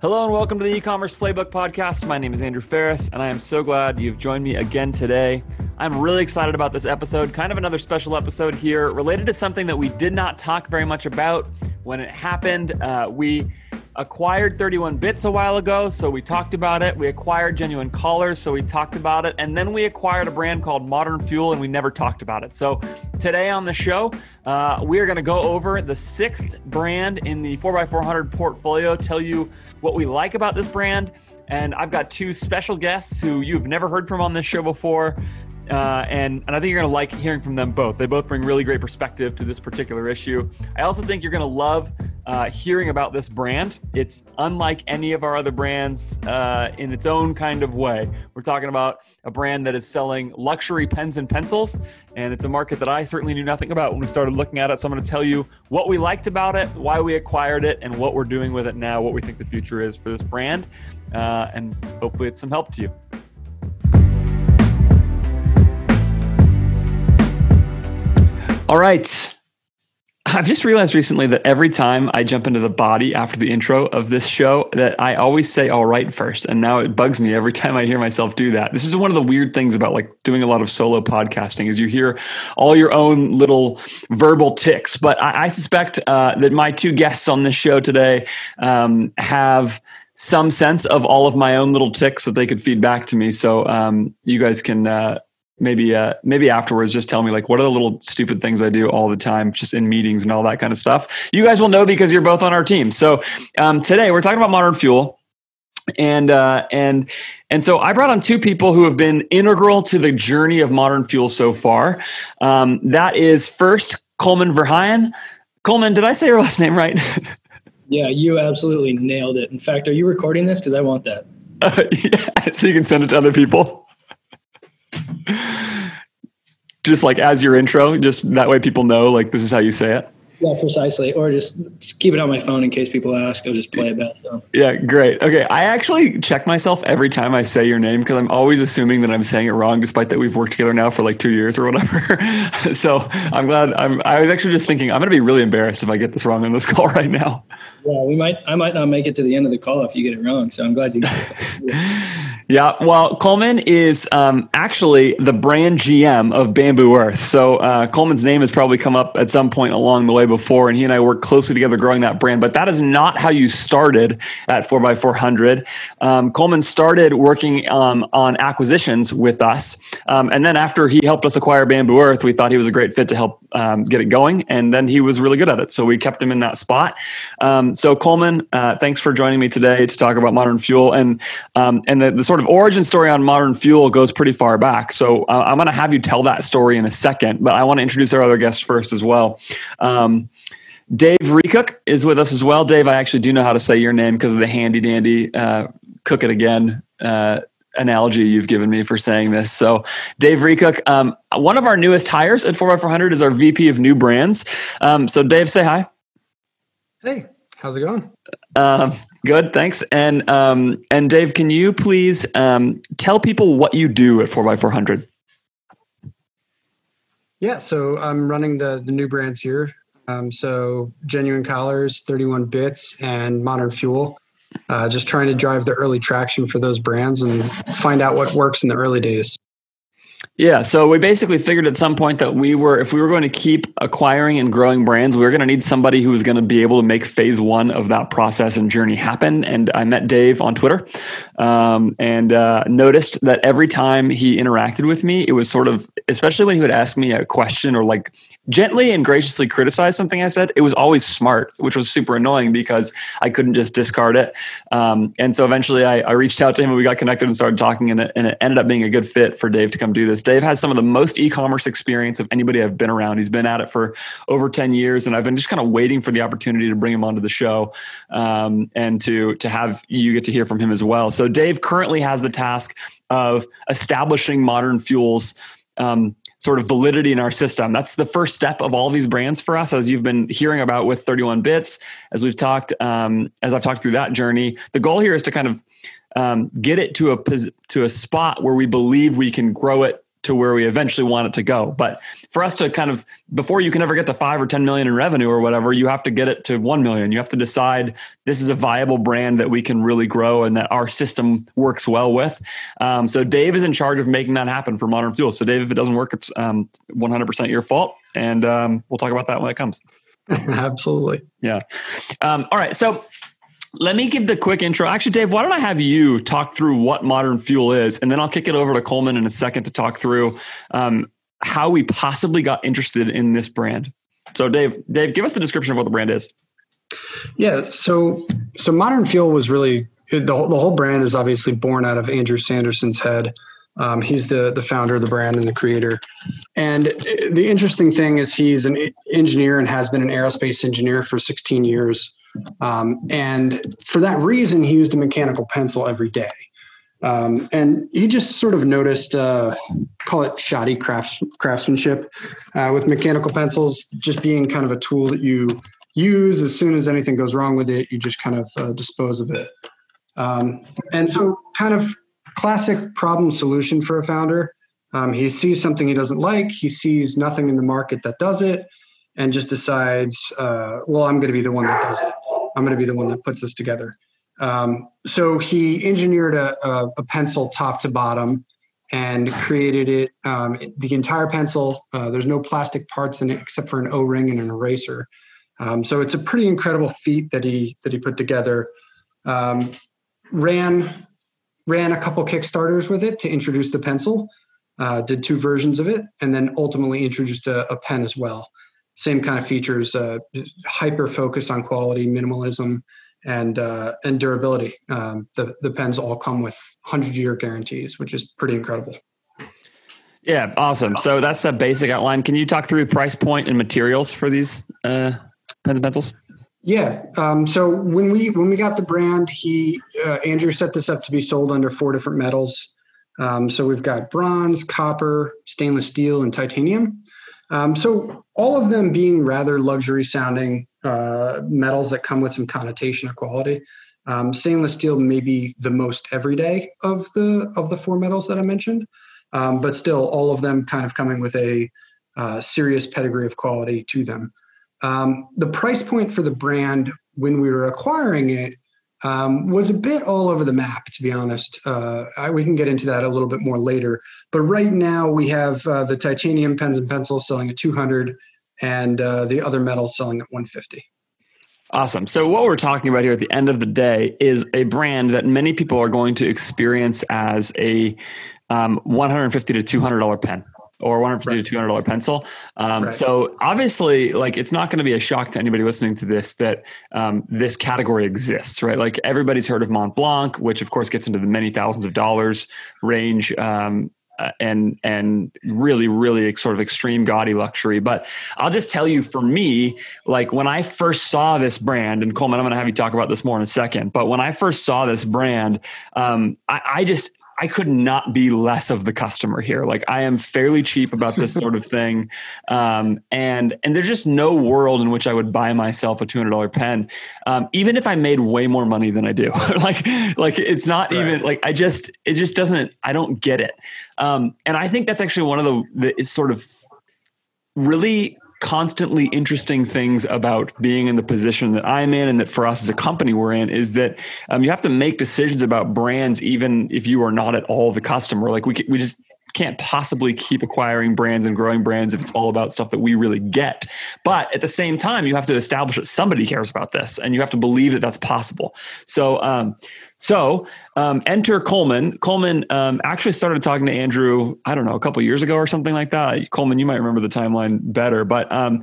Hello and welcome to the e-commerce playbook podcast. My name is Andrew Faris and I am so glad you've joined me again today. I'm really excited about this episode, kind of another special episode here related to something that we did not talk very much about when it happened. Uh, we acquired 31 bits a while ago, so we talked about it. We acquired genuine collars, so we talked about it. And then we acquired a brand called Modern Fuel, and we never talked about it. So today on the show, uh, we are going to go over the sixth brand in the 4x400 portfolio, tell you what we like about this brand. And I've got two special guests who you've never heard from on this show before. Uh, and, and I think you're going to like hearing from them both. They both bring really great perspective to this particular issue. I also think you're going to love uh, hearing about this brand. It's unlike any of our other brands uh, in its own kind of way. We're talking about a brand that is selling luxury pens and pencils, and it's a market that I certainly knew nothing about when we started looking at it. So I'm going to tell you what we liked about it, why we acquired it, and what we're doing with it now, what we think the future is for this brand, uh, and hopefully it's some help to you. All right. I've just realized recently that every time I jump into the body after the intro of this show, that I always say all right first. And now it bugs me every time I hear myself do that. This is one of the weird things about like doing a lot of solo podcasting is you hear all your own little verbal tics. But I, I suspect uh, that my two guests on this show today um, have some sense of all of my own little tics that they could feed back to me. So um, you guys can uh, maybe uh, maybe afterwards just tell me like what are the little stupid things I do all the time just in meetings and all that kind of stuff. You guys will know because you're both on our team. So um, today we're talking about modern fuel and uh, and and so I brought on two people who have been integral to the journey of modern fuel so far. Um, that is first Coleman Verheyen. Coleman, did I say your last name right? yeah, you absolutely nailed it. In fact, are you recording this? Because I want that. Uh, yeah, so you can send it to other people just like as your intro, just that way people know like this is how you say it. Yeah, precisely. Or just, just keep it on my phone in case people ask. I'll just play it back. So. Yeah, great. Okay, I actually check myself every time I say your name because I'm always assuming that I'm saying it wrong, despite that we've worked together now for like two years or whatever. so I'm glad. I'm. I was actually just thinking I'm going to be really embarrassed if I get this wrong on this call right now. Yeah, we might. I might not make it to the end of the call if you get it wrong. So I'm glad you. Yeah, well, Coleman is um, actually the brand GM of Bamboo Earth. So uh, Coleman's name has probably come up at some point along the way before, and he and I worked closely together growing that brand. But that is not how you started at 4x400. Um, Coleman started working um, on acquisitions with us. Um, and then after he helped us acquire Bamboo Earth, we thought he was a great fit to help um, get it going. And then he was really good at it. So we kept him in that spot. Um, so, Coleman, uh, thanks for joining me today to talk about modern fuel. And, and the, the sort sort of origin story on modern fuel goes pretty far back. So uh, I'm going to have you tell that story in a second, but I want to introduce our other guests first as well. Um, Dave Recook is with us as well. Dave, I actually do know how to say your name because of the handy dandy uh, cook it again uh, analogy you've given me for saying this. So, Dave Recook, um, one of our newest hires at 4x400 is our VP of new brands. Um, so, Dave, say hi. Hey, how's it going? Um, good, thanks. And um, and Dave, can you please um, tell people what you do at 4x400? Yeah, so I'm running the the new brands here. Um, so genuine collars, 31 bits, and modern fuel. Uh, just trying to drive the early traction for those brands and find out what works in the early days. Yeah, so we basically figured at some point that we were, if we were going to keep acquiring and growing brands, we were going to need somebody who was going to be able to make phase one of that process and journey happen. And I met Dave on Twitter um, and uh, noticed that every time he interacted with me, it was sort of, especially when he would ask me a question or like gently and graciously criticize something I said, it was always smart, which was super annoying because I couldn't just discard it. Um, and so eventually I, I, reached out to him and we got connected and started talking, and it, and it ended up being a good fit for Dave to come do this. Dave has some of the most e commerce experience of anybody I've been around. He's been at it for over 10 years, and I've been just kind of waiting for the opportunity to bring him onto the show um, and to, to have you get to hear from him as well. So, Dave currently has the task of establishing modern fuels. Um, sort of validity in our system. That's the first step of all these brands for us, as you've been hearing about with 31 bits, as we've talked, um, as I've talked through that journey. The goal here is to kind of um, get it to a to a spot where we believe we can grow it to where we eventually want it to go. But for us to kind of before you can ever get to five or 10 million in revenue or whatever, you have to get it to 1 million. You have to decide this is a viable brand that we can really grow and that our system works well with. Um, so Dave is in charge of making that happen for Modern Fuel. So Dave, if it doesn't work, it's um, 100% your fault. And um, we'll talk about that when it comes. Absolutely. Yeah. Um, all right. So let me give the quick intro. Actually, Dave, why don't I have you talk through what Modern Fuel is, and then I'll kick it over to Coleman in a second to talk through um, how we possibly got interested in this brand. So, Dave, Dave, give us the description of what the brand is. Yeah. So, so Modern Fuel was really the, the whole brand is obviously born out of Andrew Sanderson's head. Um, he's the the founder of the brand and the creator. And the interesting thing is he's an engineer and has been an aerospace engineer for 16 years. Um, and for that reason, he used a mechanical pencil every day. Um, and he just sort of noticed, uh, call it shoddy crafts, craftsmanship uh, with mechanical pencils, just being kind of a tool that you use as soon as anything goes wrong with it, you just kind of uh, dispose of it. Um, and so, kind of classic problem solution for a founder. Um, he sees something he doesn't like, he sees nothing in the market that does it, and just decides, uh, well, I'm going to be the one that does it. I'm going to be the one that puts this together. Um, so he engineered a, a, a, pencil top to bottom and created it. Um, the entire pencil, uh, there's no plastic parts in it except for an O-ring and an eraser. Um, so it's a pretty incredible feat that he that he put together. Um, ran ran a couple Kickstarters with it to introduce the pencil. Uh, did two versions of it, and then ultimately introduced a, a pen as well same kind of features, uh, hyper focus on quality, minimalism, and uh, and durability. Um, the the pens all come with hundred year guarantees, which is pretty incredible. Yeah, awesome. So that's the basic outline. Can you talk through price point and materials for these uh, pens and pencils? Yeah. Um, so when we when we got the brand, he uh, Andrew set this up to be sold under four different metals. Um, so we've got bronze, copper, stainless steel, and titanium. Um, so all of them being rather luxury sounding uh, metals that come with some connotation of quality. Um, stainless steel may be the most everyday of the of the four metals that I mentioned, um, but still all of them kind of coming with a uh, serious pedigree of quality to them. Um, the price point for the brand when we were acquiring it um, was a bit all over the map, to be honest. Uh, I, we can get into that a little bit more later. But right now, we have uh, the titanium pens and pencils selling at 200, and uh, the other metals selling at 150. Awesome. So, what we're talking about here at the end of the day is a brand that many people are going to experience as a um, 150 to 200 dollar pen or 150 right. to 200 dollar pencil. Um, right. So obviously, like it's not going to be a shock to anybody listening to this that um, this category exists, right? Like everybody's heard of Mont Blanc, which of course gets into the many thousands of dollars range. Um, uh, and and really really sort of extreme gaudy luxury but i'll just tell you for me like when i first saw this brand and coleman i'm going to have you talk about this more in a second but when i first saw this brand um, I, I just I could not be less of the customer here. Like I am fairly cheap about this sort of thing, um, and and there's just no world in which I would buy myself a two hundred dollar pen, um, even if I made way more money than I do. like like it's not right. even like I just it just doesn't I don't get it, um, and I think that's actually one of the the sort of really constantly interesting things about being in the position that I'm in and that for us as a company we're in is that um, you have to make decisions about brands even if you are not at all the customer. Like we we just can't possibly keep acquiring brands and growing brands if it's all about stuff that we really get. But at the same time, you have to establish that somebody cares about this, and you have to believe that that's possible. So, um, so um, enter Coleman. Coleman um, actually started talking to Andrew. I don't know a couple years ago or something like that. Coleman, you might remember the timeline better, but. Um,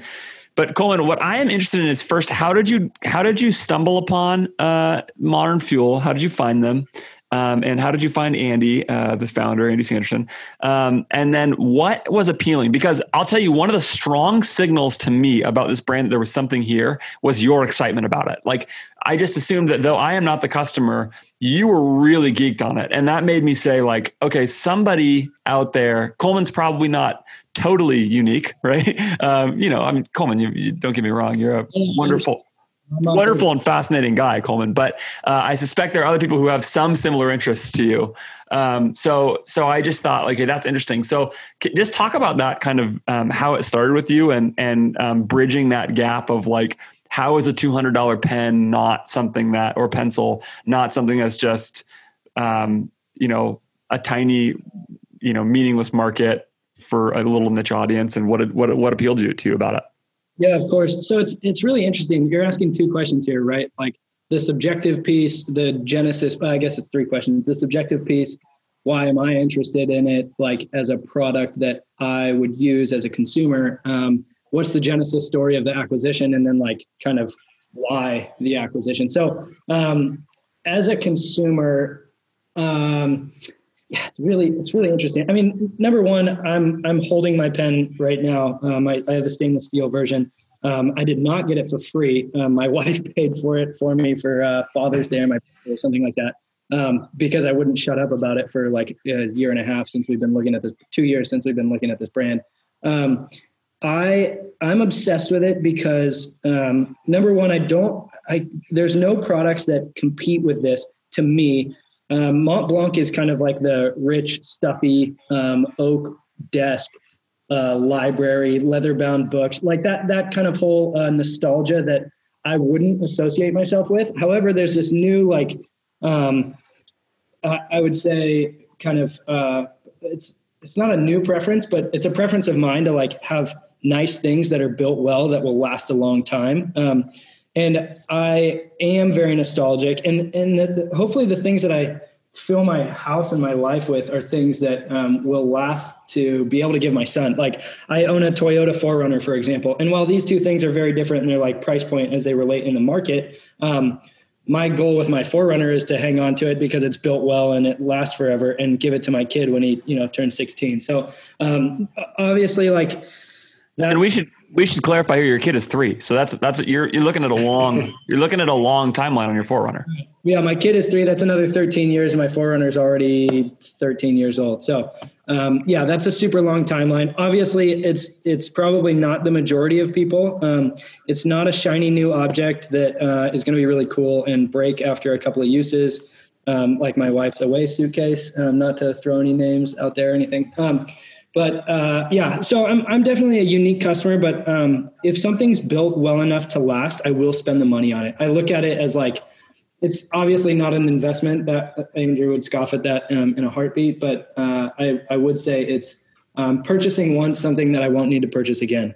but Coleman, what I am interested in is first, how did you how did you stumble upon uh, Modern Fuel? How did you find them? Um, and how did you find Andy, uh, the founder, Andy Sanderson? Um, and then what was appealing? Because I'll tell you, one of the strong signals to me about this brand that there was something here was your excitement about it. Like I just assumed that though I am not the customer, you were really geeked on it, and that made me say like, okay, somebody out there, Coleman's probably not totally unique, right? Um, you know, I mean, Coleman, you, you, don't get me wrong, you're a wonderful wonderful and fascinating guy, Coleman. But uh, I suspect there are other people who have some similar interests to you. Um, so, so I just thought, like, okay, that's interesting. So, just talk about that kind of um, how it started with you, and and um, bridging that gap of like, how is a two hundred dollar pen not something that or pencil not something that's just, um, you know, a tiny, you know, meaningless market for a little niche audience, and what what what appealed you to you about it? Yeah, of course. So it's it's really interesting. You're asking two questions here, right? Like the subjective piece, the genesis. I guess it's three questions. The subjective piece. Why am I interested in it? Like as a product that I would use as a consumer. Um, what's the genesis story of the acquisition, and then like kind of why the acquisition. So um, as a consumer, um, yeah, it's really it's really interesting. I mean, number one, I'm I'm holding my pen right now. Um, I, I have a stainless steel version. Um, I did not get it for free. Um, my wife paid for it for me for uh, Father's Day or my or something like that um, because I wouldn't shut up about it for like a year and a half since we've been looking at this. Two years since we've been looking at this brand. Um, I I'm obsessed with it because um, number one, I don't. I there's no products that compete with this to me um, Mont Blanc is kind of like the rich, stuffy um, oak desk uh, library, leather-bound books, like that. That kind of whole uh, nostalgia that I wouldn't associate myself with. However, there's this new, like, um, I, I would say, kind of. Uh, it's it's not a new preference, but it's a preference of mine to like have nice things that are built well that will last a long time. Um, and I am very nostalgic. And and the, the, hopefully the things that I fill my house and my life with are things that um, will last to be able to give my son. Like I own a Toyota 4Runner, for example, and while these two things are very different in their like price point as they relate in the market, um, my goal with my 4Runner is to hang on to it because it's built well and it lasts forever, and give it to my kid when he you know turns 16. So um, obviously, like. And we should we should clarify here. Your kid is three, so that's that's you're you're looking at a long you're looking at a long timeline on your 4Runner. Yeah, my kid is three. That's another 13 years, and my 4Runner is already 13 years old. So, um, yeah, that's a super long timeline. Obviously, it's it's probably not the majority of people. Um, it's not a shiny new object that uh, is going to be really cool and break after a couple of uses, um, like my wife's away suitcase. Um, not to throw any names out there or anything. But uh, yeah, so I'm I'm definitely a unique customer. But um, if something's built well enough to last, I will spend the money on it. I look at it as like it's obviously not an investment that Andrew would scoff at that um, in a heartbeat. But uh, I I would say it's um, purchasing once something that I won't need to purchase again.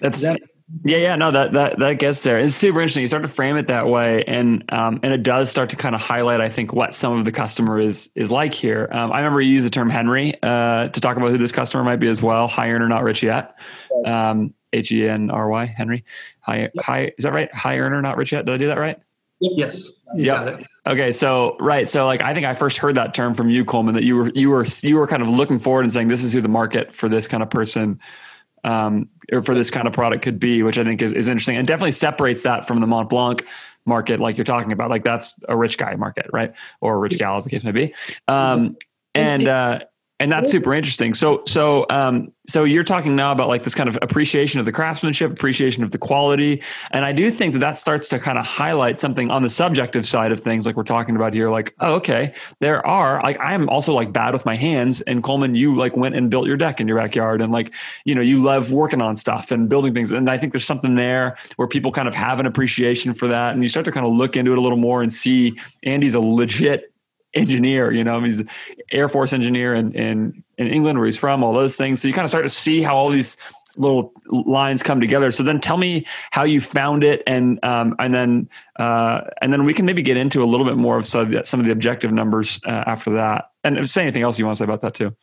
That's that, yeah, yeah, no, that that that gets there. It's super interesting. You start to frame it that way, and um, and it does start to kind of highlight, I think, what some of the customer is is like here. Um, I remember you used the term Henry uh, to talk about who this customer might be as well. High earner, not rich yet. Um, H E N R Y, Henry. High, high. Is that right? High earner, not rich yet. Did I do that right? Yes. Yeah. Okay. So right. So like I think I first heard that term from you, Coleman, that you were you were you were kind of looking forward and saying this is who the market for this kind of person um, or for this kind of product could be, which I think is, is interesting and definitely separates that from the Mont Blanc market, like you're talking about. Like that's a rich guy market, right? Or a rich gal, as the case may be. Um, and uh, and that's super interesting. So, so, um, so you're talking now about like this kind of appreciation of the craftsmanship, appreciation of the quality, and I do think that that starts to kind of highlight something on the subjective side of things, like we're talking about here. Like, oh, okay, there are like I am also like bad with my hands, and Coleman, you like went and built your deck in your backyard, and like you know you love working on stuff and building things, and I think there's something there where people kind of have an appreciation for that, and you start to kind of look into it a little more and see Andy's a legit engineer, you know, he's an Air Force engineer in, in, in England where he's from, all those things. So you kind of start to see how all these little lines come together. So then tell me how you found it. And, um, and then, uh, and then we can maybe get into a little bit more of some of the, some of the objective numbers uh, after that. And say anything else you want to say about that too.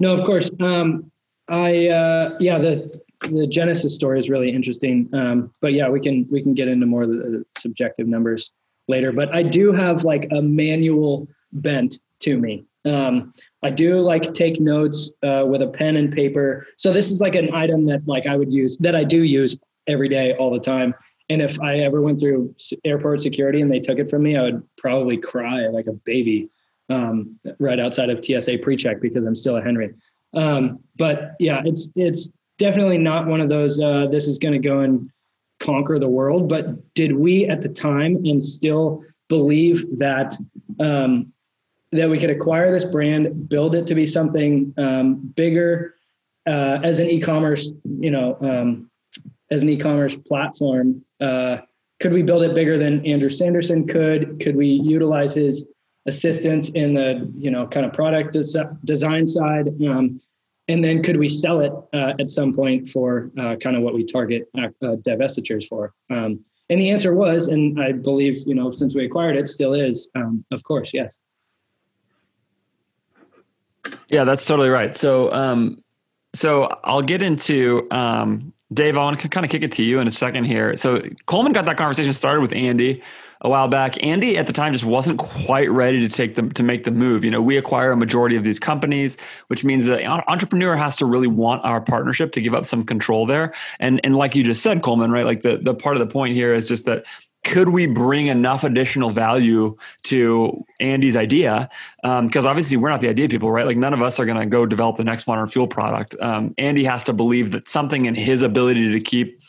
No, of course. Um, I, uh, yeah, the, the Genesis story is really interesting. Um, but yeah, we can, we can get into more of the subjective numbers later. But I do have like a manual bent to me. Um, I do like take notes uh, with a pen and paper. So this is like an item that like I would use that I do use every day all the time. And if I ever went through airport security and they took it from me, I would probably cry like a baby um, right outside of TSA pre-check because I'm still a Henry. Um, but yeah, it's it's definitely not one of those. Uh, this is going to go in conquer the world, but did we at the time and still believe that um, that we could acquire this brand, build it to be something um, bigger uh, as an e-commerce, you know, um, as an e-commerce platform. Uh, could we build it bigger than Andrew Sanderson could? Could we utilize his assistance in the, you know, kind of product des- design side? Um, and then could we sell it uh, at some point for uh, kind of what we target uh, divestitures for? Um, and the answer was, and I believe, you know, since we acquired it, still is, um, of course, yes. Yeah, that's totally right. So, um, so I'll get into um, Dave. I want to kind of kick it to you in a second here. So Coleman got that conversation started with Andy a while back. Andy at the time just wasn't quite ready to take them to make the move. You know, we acquire a majority of these companies, which means that entrepreneur has to really want our partnership to give up some control there. And and like you just said, Coleman, right? Like the the part of the point here is just that could we bring enough additional value to Andy's idea? Because um, obviously we're not the idea people, right? Like none of us are going to go develop the next modern fuel product. Um, Andy has to believe that something in his ability to keep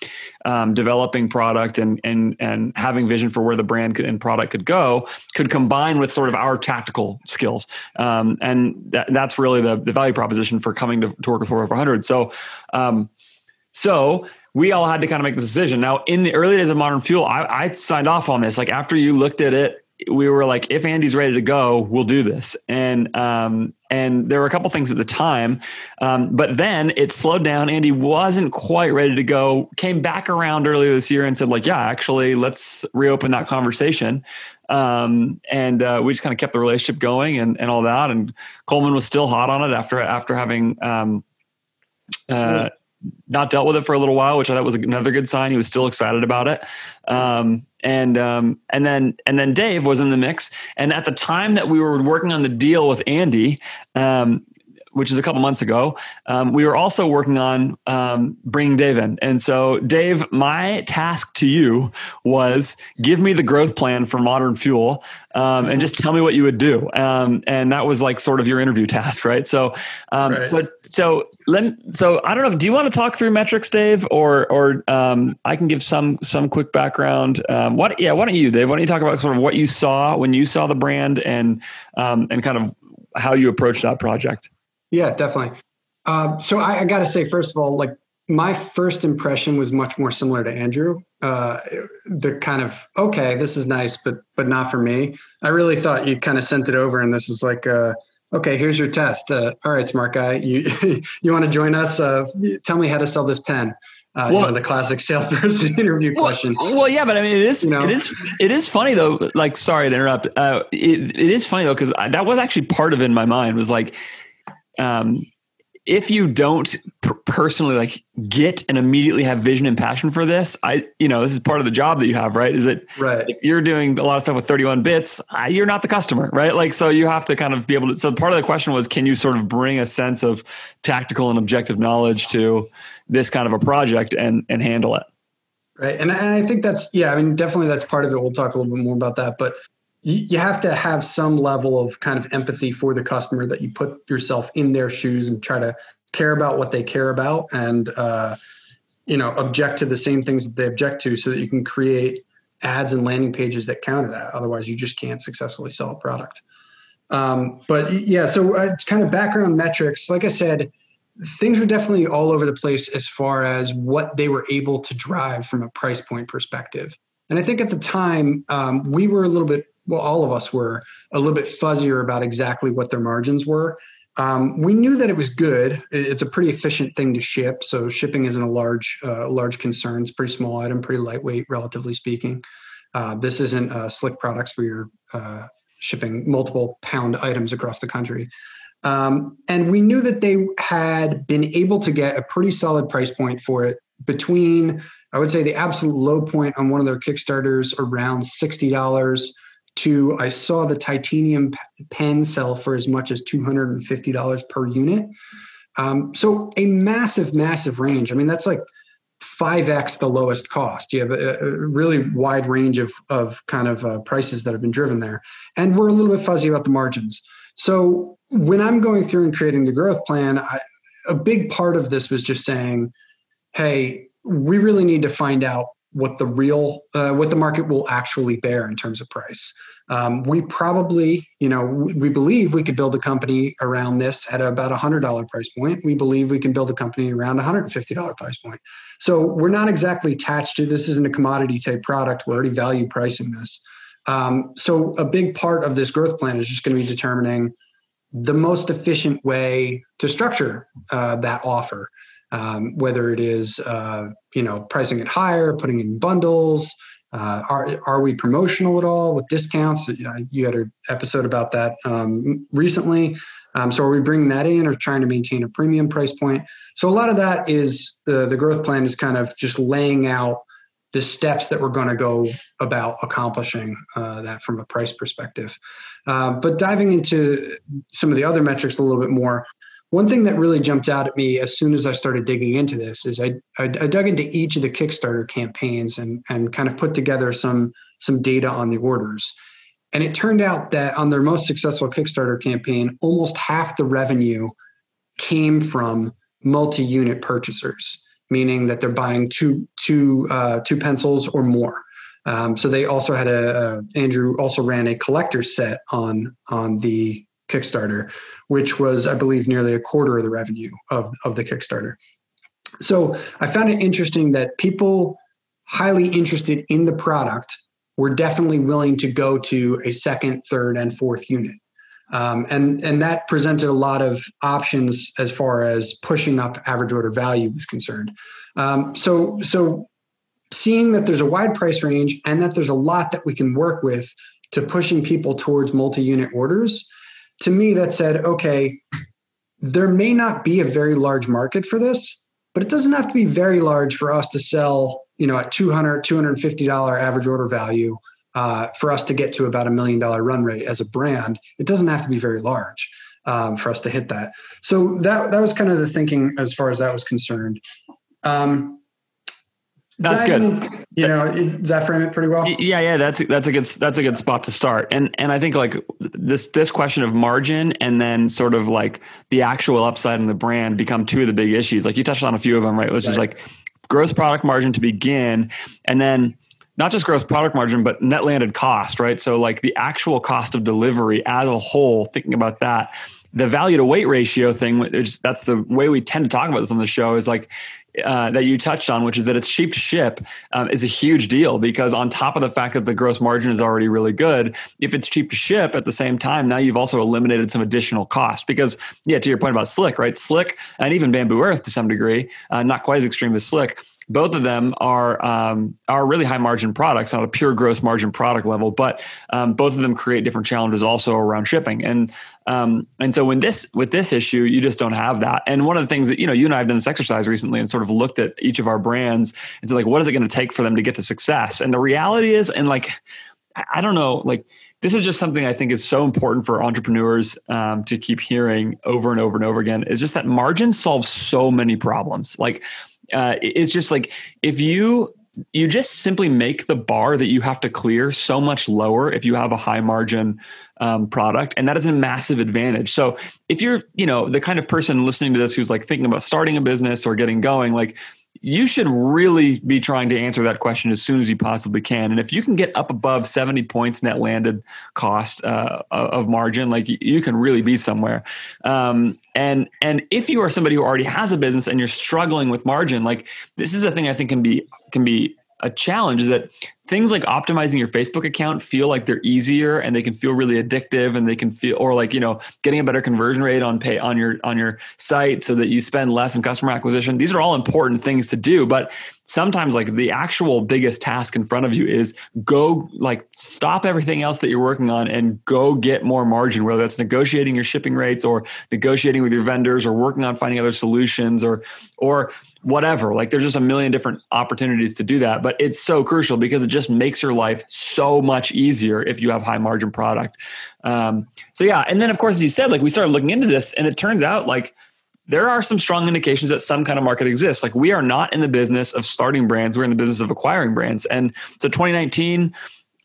um, developing product and and and having vision for where the brand could, and product could go could combine with sort of our tactical skills, um, and that, that's really the, the value proposition for coming to, to work with 400. So. Um, so we all had to kind of make the decision. Now, in the early days of Modern Fuel, I, I signed off on this. Like after you looked at it, we were like, if Andy's ready to go, we'll do this. And um, and there were a couple things at the time, um, but then it slowed down. Andy wasn't quite ready to go. Came back around earlier this year and said, like, yeah, actually, let's reopen that conversation. Um, and uh, we just kind of kept the relationship going and and all that. And Coleman was still hot on it after after having. Um, uh, not dealt with it for a little while, which I thought was another good sign. He was still excited about it. Um, and um, and then and then Dave was in the mix. And at the time that we were working on the deal with Andy, um, which is a couple months ago, um, we were also working on um, bringing Dave in. And so, Dave, my task to you was give me the growth plan for Modern Fuel um, and just tell me what you would do. Um, and that was like sort of your interview task, right? So, um, right. so, so let. So I don't know. Do you want to talk through metrics, Dave, or or um, I can give some some quick background. what? Yeah. Why don't you, Dave? Why don't you talk about sort of what you saw when you saw the brand and and kind of how you approached that project? Yeah, definitely. Um, so I, I got to say, first of all, like my first impression was much more similar to Andrew. Uh, the kind of okay, this is nice, but but not for me. I really thought you kind of sent it over, and this is like, uh, okay, here's your test. Uh, all right, smart guy, you you want to join us? Uh, tell me how to sell this pen. Uh, well, you know, the classic salesperson interview well, question. Well, yeah, but I mean, it is, you know? it is, it is funny though. Like, sorry to interrupt. Uh, it, it is funny though because that was actually part of it in my mind was like, um, if you don't per- personally like get and immediately have vision and passion for this, I, you know, this is part of the job that you have, right? Is that right. if you're doing a lot of stuff with 31 bits, I, you're not the customer, right? Like, so you have to kind of be able to. So part of the question was, can you sort of bring a sense of tactical and objective knowledge to this kind of a project and and handle it? Right, and I think that's yeah. I mean, definitely that's part of it. We'll talk a little bit more about that, but you have to have some level of kind of empathy for the customer that you put yourself in their shoes and try to care about what they care about and uh, you know object to the same things that they object to so that you can create ads and landing pages that counter that. Otherwise you just can't successfully sell a product. Um, but yeah so uh, kind of background metrics like i said things were definitely all over the place as far as what they were able to drive from a price point perspective. And i think at the time um, we were a little bit well, all of us were a little bit fuzzier about exactly what their margins were. Um, we knew that it was good. It's a pretty efficient thing to ship, so shipping isn't a large uh, large concern. It's pretty small item, pretty lightweight, relatively speaking. Uh, this isn't uh, slick products where you're uh, shipping multiple pound items across the country. Um, and we knew that they had been able to get a pretty solid price point for it between, I would say, the absolute low point on one of their Kickstarters around sixty dollars to I saw the titanium pen sell for as much as $250 per unit. Um, so a massive, massive range. I mean, that's like 5x the lowest cost. You have a, a really wide range of, of kind of uh, prices that have been driven there. And we're a little bit fuzzy about the margins. So when I'm going through and creating the growth plan, I, a big part of this was just saying, hey, we really need to find out what the real uh, what the market will actually bear in terms of price. Um, we probably, you know, we believe we could build a company around this at about a hundred dollar price point. We believe we can build a company around a hundred and fifty dollar price point. So we're not exactly attached to this. Isn't a commodity type product. We're already value pricing this. Um, so a big part of this growth plan is just going to be determining the most efficient way to structure uh, that offer um, whether it is uh, you know pricing it higher, putting in bundles. Uh, are are we promotional at all with discounts? You, had an episode about that um, recently. Um, so are we bringing that in or trying to maintain a premium price point? So a lot of that is the the growth plan is kind of just laying out the steps that we're going to go about accomplishing uh, that from a price perspective. Uh, but diving into some of the other metrics a little bit more, one thing that really jumped out at me as soon as I started digging into this is I, I, I, dug into each of the Kickstarter campaigns and, and kind of put together some, some data on the orders. And it turned out that on their most successful Kickstarter campaign, almost half the revenue came from multi unit purchasers, meaning that they're buying two, two, uh, two pencils or more. Um, so they also had a, a Andrew also ran a collector set on on the Kickstarter, which was, I believe, nearly a quarter of the revenue of, of the Kickstarter. So I found it interesting that people highly interested in the product were definitely willing to go to a second, third, and fourth unit. Um, and and that presented a lot of options as far as pushing up average order value was concerned. Um, so so seeing that there's a wide price range and that there's a lot that we can work with to pushing people towards multi-unit orders to me that said, okay, there may not be a very large market for this, but it doesn't have to be very large for us to sell, you know, at 200, $250 average order value uh, for us to get to about a million dollar run rate as a brand. It doesn't have to be very large um, for us to hit that. So that, that was kind of the thinking as far as that was concerned. Um, that's good. You know, does that frame it pretty well? Yeah, yeah, that's that's a good that's a good spot to start. And and I think like this this question of margin and then sort of like the actual upside in the brand become two of the big issues. Like you touched on a few of them, right? Which right. is like gross product margin to begin, and then not just gross product margin, but net landed cost, right? So like the actual cost of delivery as a whole. Thinking about that the value to weight ratio thing, which that's the way we tend to talk about this on the show, is like uh, that you touched on, which is that it's cheap to ship, um, is a huge deal because on top of the fact that the gross margin is already really good, if it's cheap to ship at the same time, now you've also eliminated some additional cost. Because yeah, to your point about Slick, right? Slick and even Bamboo Earth to some degree, uh, not quite as extreme as Slick, both of them are um, are really high margin products on a pure gross margin product level, but um, both of them create different challenges also around shipping. And um, and so when this with this issue, you just don't have that. And one of the things that you know, you and I have done this exercise recently and sort of looked at each of our brands and said like, what is it going to take for them to get to success? And the reality is, and like, I don't know, like this is just something I think is so important for entrepreneurs um, to keep hearing over and over and over again. Is just that margin solves so many problems. Like uh, it's just like if you you just simply make the bar that you have to clear so much lower if you have a high margin um, product and that is a massive advantage. So if you're you know the kind of person listening to this who's like thinking about starting a business or getting going like you should really be trying to answer that question as soon as you possibly can. And if you can get up above 70 points net landed cost uh, of margin, like you can really be somewhere. Um, and and if you are somebody who already has a business and you're struggling with margin, like this is a thing I think can be can be a challenge is that things like optimizing your Facebook account feel like they're easier and they can feel really addictive and they can feel or like you know getting a better conversion rate on pay on your on your site so that you spend less in customer acquisition. These are all important things to do but sometimes like the actual biggest task in front of you is go like stop everything else that you're working on and go get more margin whether that's negotiating your shipping rates or negotiating with your vendors or working on finding other solutions or or whatever. Like there's just a million different opportunities to do that but it's so crucial because it just makes your life so much easier if you have high margin product um, so yeah and then of course as you said like we started looking into this and it turns out like there are some strong indications that some kind of market exists. Like we are not in the business of starting brands; we're in the business of acquiring brands. And so, 2019,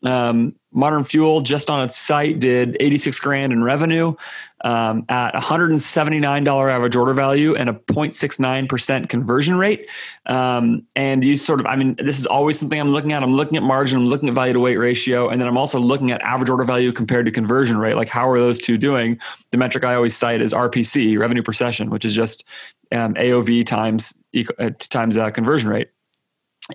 um, Modern Fuel just on its site did 86 grand in revenue um, at $179 average order value and a 0.69% conversion rate. Um, and you sort of, I mean, this is always something I'm looking at. I'm looking at margin, I'm looking at value to weight ratio, and then I'm also looking at average order value compared to conversion rate. Like, how are those two doing? The metric I always cite is RPC, revenue per session, which is just um, AOV times uh, times uh, conversion rate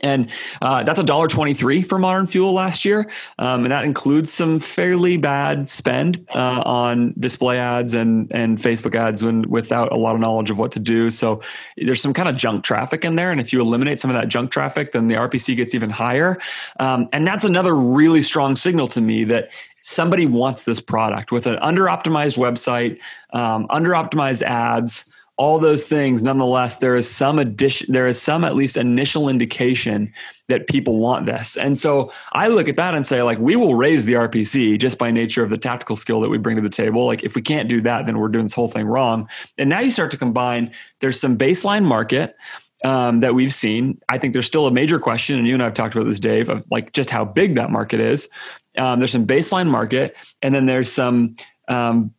and uh, that's a dollar twenty three for Modern Fuel last year, um, and that includes some fairly bad spend uh, on display ads and and Facebook ads when without a lot of knowledge of what to do. So there's some kind of junk traffic in there, and if you eliminate some of that junk traffic, then the RPC gets even higher. Um, and that's another really strong signal to me that somebody wants this product with an under optimized website, um, under optimized ads all those things nonetheless there is some addition there is some at least initial indication that people want this. And so i look at that and say like we will raise the rpc just by nature of the tactical skill that we bring to the table. Like if we can't do that then we're doing this whole thing wrong. And now you start to combine there's some baseline market um, that we've seen. I think there's still a major question and you and i've talked about this dave of like just how big that market is. Um, there's some baseline market and then there's some um,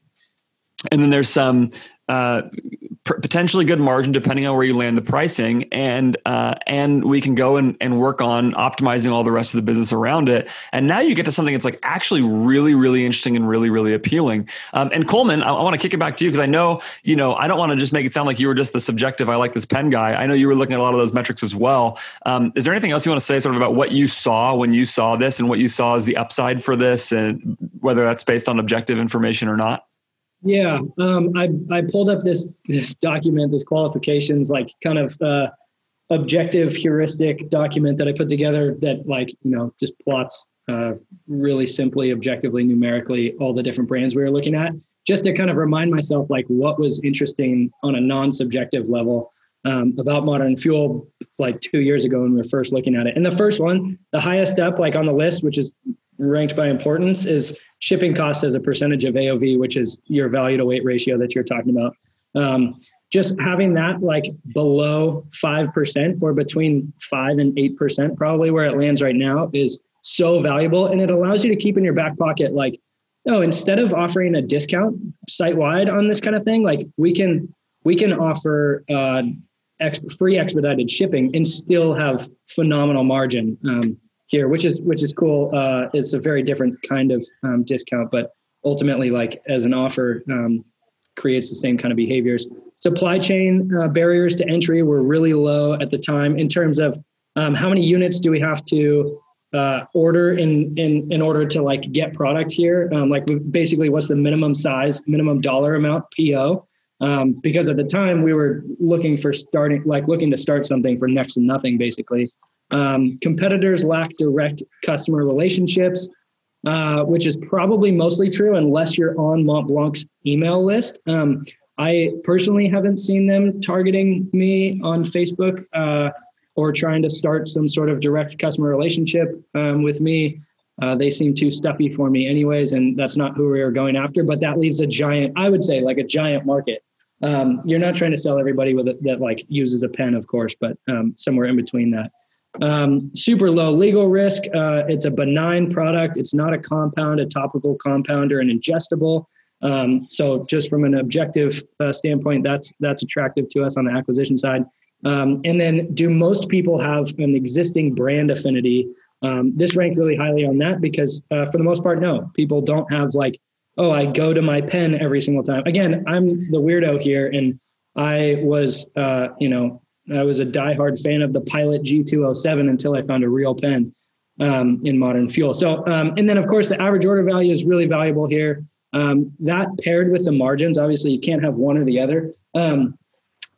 and then there's some uh, potentially good margin depending on where you land the pricing. And uh, and we can go and, and work on optimizing all the rest of the business around it. And now you get to something that's like actually really really interesting and really really appealing. Um, and coleman i, I want to kick it back to you because i know you know i don't want to just make it sound like you were just the subjective i like this pen guy. I know you were looking at a lot of those metrics as well. Um, is there anything else you want to say sort of about what you saw when you saw this and what you saw as the upside for this and whether that's based on objective information or not yeah, um, I I pulled up this this document, this qualifications, like kind of uh, objective heuristic document that I put together that like you know just plots uh, really simply, objectively, numerically all the different brands we were looking at, just to kind of remind myself like what was interesting on a non-subjective level um, about modern fuel like two years ago when we were first looking at it. And the first one, the highest up like on the list, which is ranked by importance, is shipping costs as a percentage of AOV, which is your value to weight ratio that you're talking about. Um, just having that like below 5% or between 5 and 8%, probably where it lands right now, is so valuable. And it allows you to keep in your back pocket, like, oh, instead of offering a discount site wide on this kind of thing, like we can we can offer uh, ex- free expedited shipping and still have phenomenal margin. Um, here, which is which is cool. Uh, it's a very different kind of um, discount, but ultimately, like as an offer, um, creates the same kind of behaviors. Supply chain uh, barriers to entry were really low at the time in terms of um, how many units do we have to uh, order in in in order to like get product here. Um, like basically, what's the minimum size, minimum dollar amount PO? Um, because at the time we were looking for starting, like looking to start something for next to nothing, basically. Um, competitors lack direct customer relationships, uh, which is probably mostly true unless you're on Montblanc's email list. Um, I personally haven't seen them targeting me on Facebook uh, or trying to start some sort of direct customer relationship um, with me. Uh, they seem too stuffy for me, anyways, and that's not who we are going after. But that leaves a giant, I would say, like a giant market. Um, you're not trying to sell everybody with it that like uses a pen, of course, but um, somewhere in between that. Um, super low legal risk. Uh, it's a benign product. It's not a compound, a topical compound, or an ingestible. Um, so, just from an objective uh, standpoint, that's that's attractive to us on the acquisition side. Um, and then, do most people have an existing brand affinity? Um, this ranked really highly on that because, uh, for the most part, no, people don't have like, oh, I go to my pen every single time. Again, I'm the weirdo here, and I was, uh, you know, I was a diehard fan of the Pilot G207 until I found a real pen um, in modern fuel. So, um, and then of course the average order value is really valuable here. Um, that paired with the margins, obviously you can't have one or the other. Um,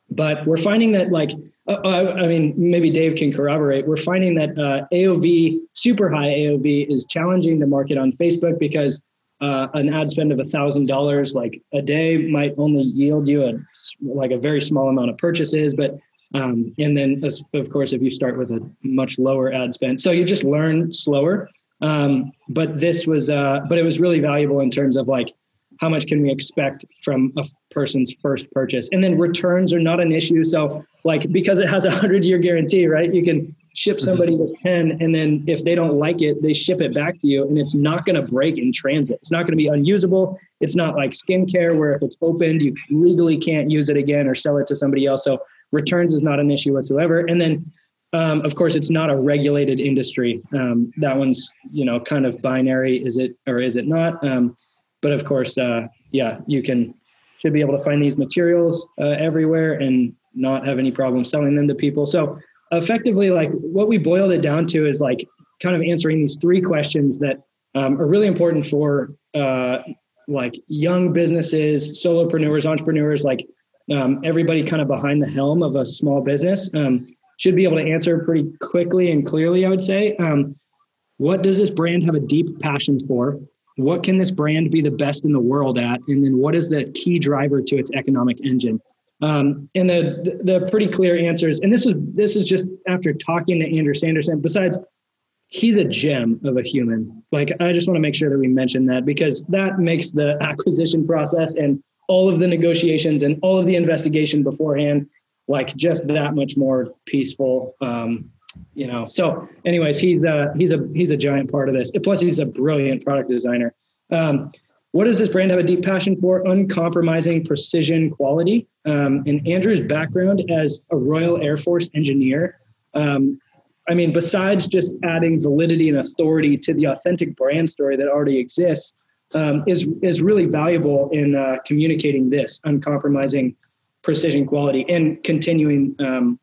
but we're finding that like, uh, uh, I mean, maybe Dave can corroborate. We're finding that uh, AOV, super high AOV, is challenging the market on Facebook because uh, an ad spend of a thousand dollars like a day might only yield you a like a very small amount of purchases, but um, and then, of course, if you start with a much lower ad spend, so you just learn slower. Um, but this was, uh, but it was really valuable in terms of like how much can we expect from a person's first purchase, and then returns are not an issue. So, like because it has a hundred year guarantee, right? You can ship mm-hmm. somebody this pen, and then if they don't like it, they ship it back to you, and it's not going to break in transit. It's not going to be unusable. It's not like skincare where if it's opened, you legally can't use it again or sell it to somebody else. So returns is not an issue whatsoever. And then um, of course, it's not a regulated industry. Um, that one's you know kind of binary. Is it or is it not? Um, but of course, uh, yeah, you can should be able to find these materials uh, everywhere and not have any problem selling them to people. So effectively, like what we boiled it down to is like kind of answering these three questions that um, are really important for uh, like young businesses, solopreneurs, entrepreneurs, like um, everybody kind of behind the helm of a small business. Um, should be able to answer pretty quickly and clearly, I would say. Um, what does this brand have a deep passion for? What can this brand be the best in the world at? And then what is the key driver to its economic engine? Um, and the, the, the pretty clear answers, and this is this is just after talking to Andrew Sanderson. Besides, he's a gem of a human. Like I just want to make sure that we mention that because that makes the acquisition process and all of the negotiations and all of the investigation beforehand like just that much more peaceful. Um, you know. So, anyways, he's a he's a he's a giant part of this. Plus, he's a brilliant product designer. Um, what does this brand have a deep passion for? Uncompromising precision quality. Um, and Andrew's background as a Royal Air Force engineer. Um, I mean, besides just adding validity and authority to the authentic brand story that already exists, um, is is really valuable in uh, communicating this uncompromising precision quality and continuing um,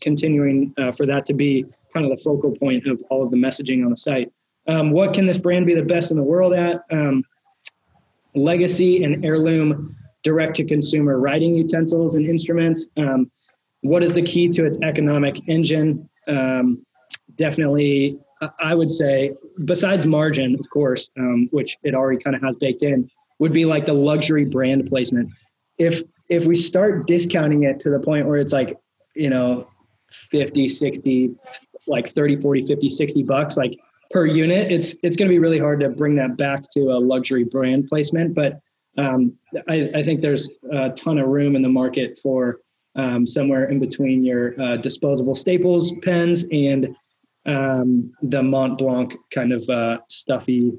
continuing uh, for that to be kind of the focal point of all of the messaging on the site. Um, what can this brand be the best in the world at? Um, legacy and heirloom direct to consumer writing utensils and instruments. Um, what is the key to its economic engine? Um, definitely, I would say, besides margin, of course, um, which it already kind of has baked in, would be like the luxury brand placement. If if we start discounting it to the point where it's like, you know, 50, 60, like 30, 40, 50, 60 bucks, like per unit, it's, it's going to be really hard to bring that back to a luxury brand placement. But um, I, I, think there's a ton of room in the market for um, somewhere in between your uh, disposable staples pens and um, the Mont Blanc kind of uh, stuffy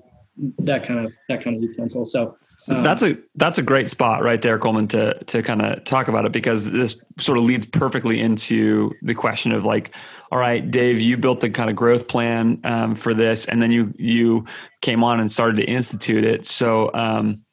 that kind of that kind of utensil. So um, that's a that's a great spot right there, Coleman, to to kind of talk about it because this sort of leads perfectly into the question of like, all right, Dave, you built the kind of growth plan um, for this, and then you you came on and started to institute it. So um,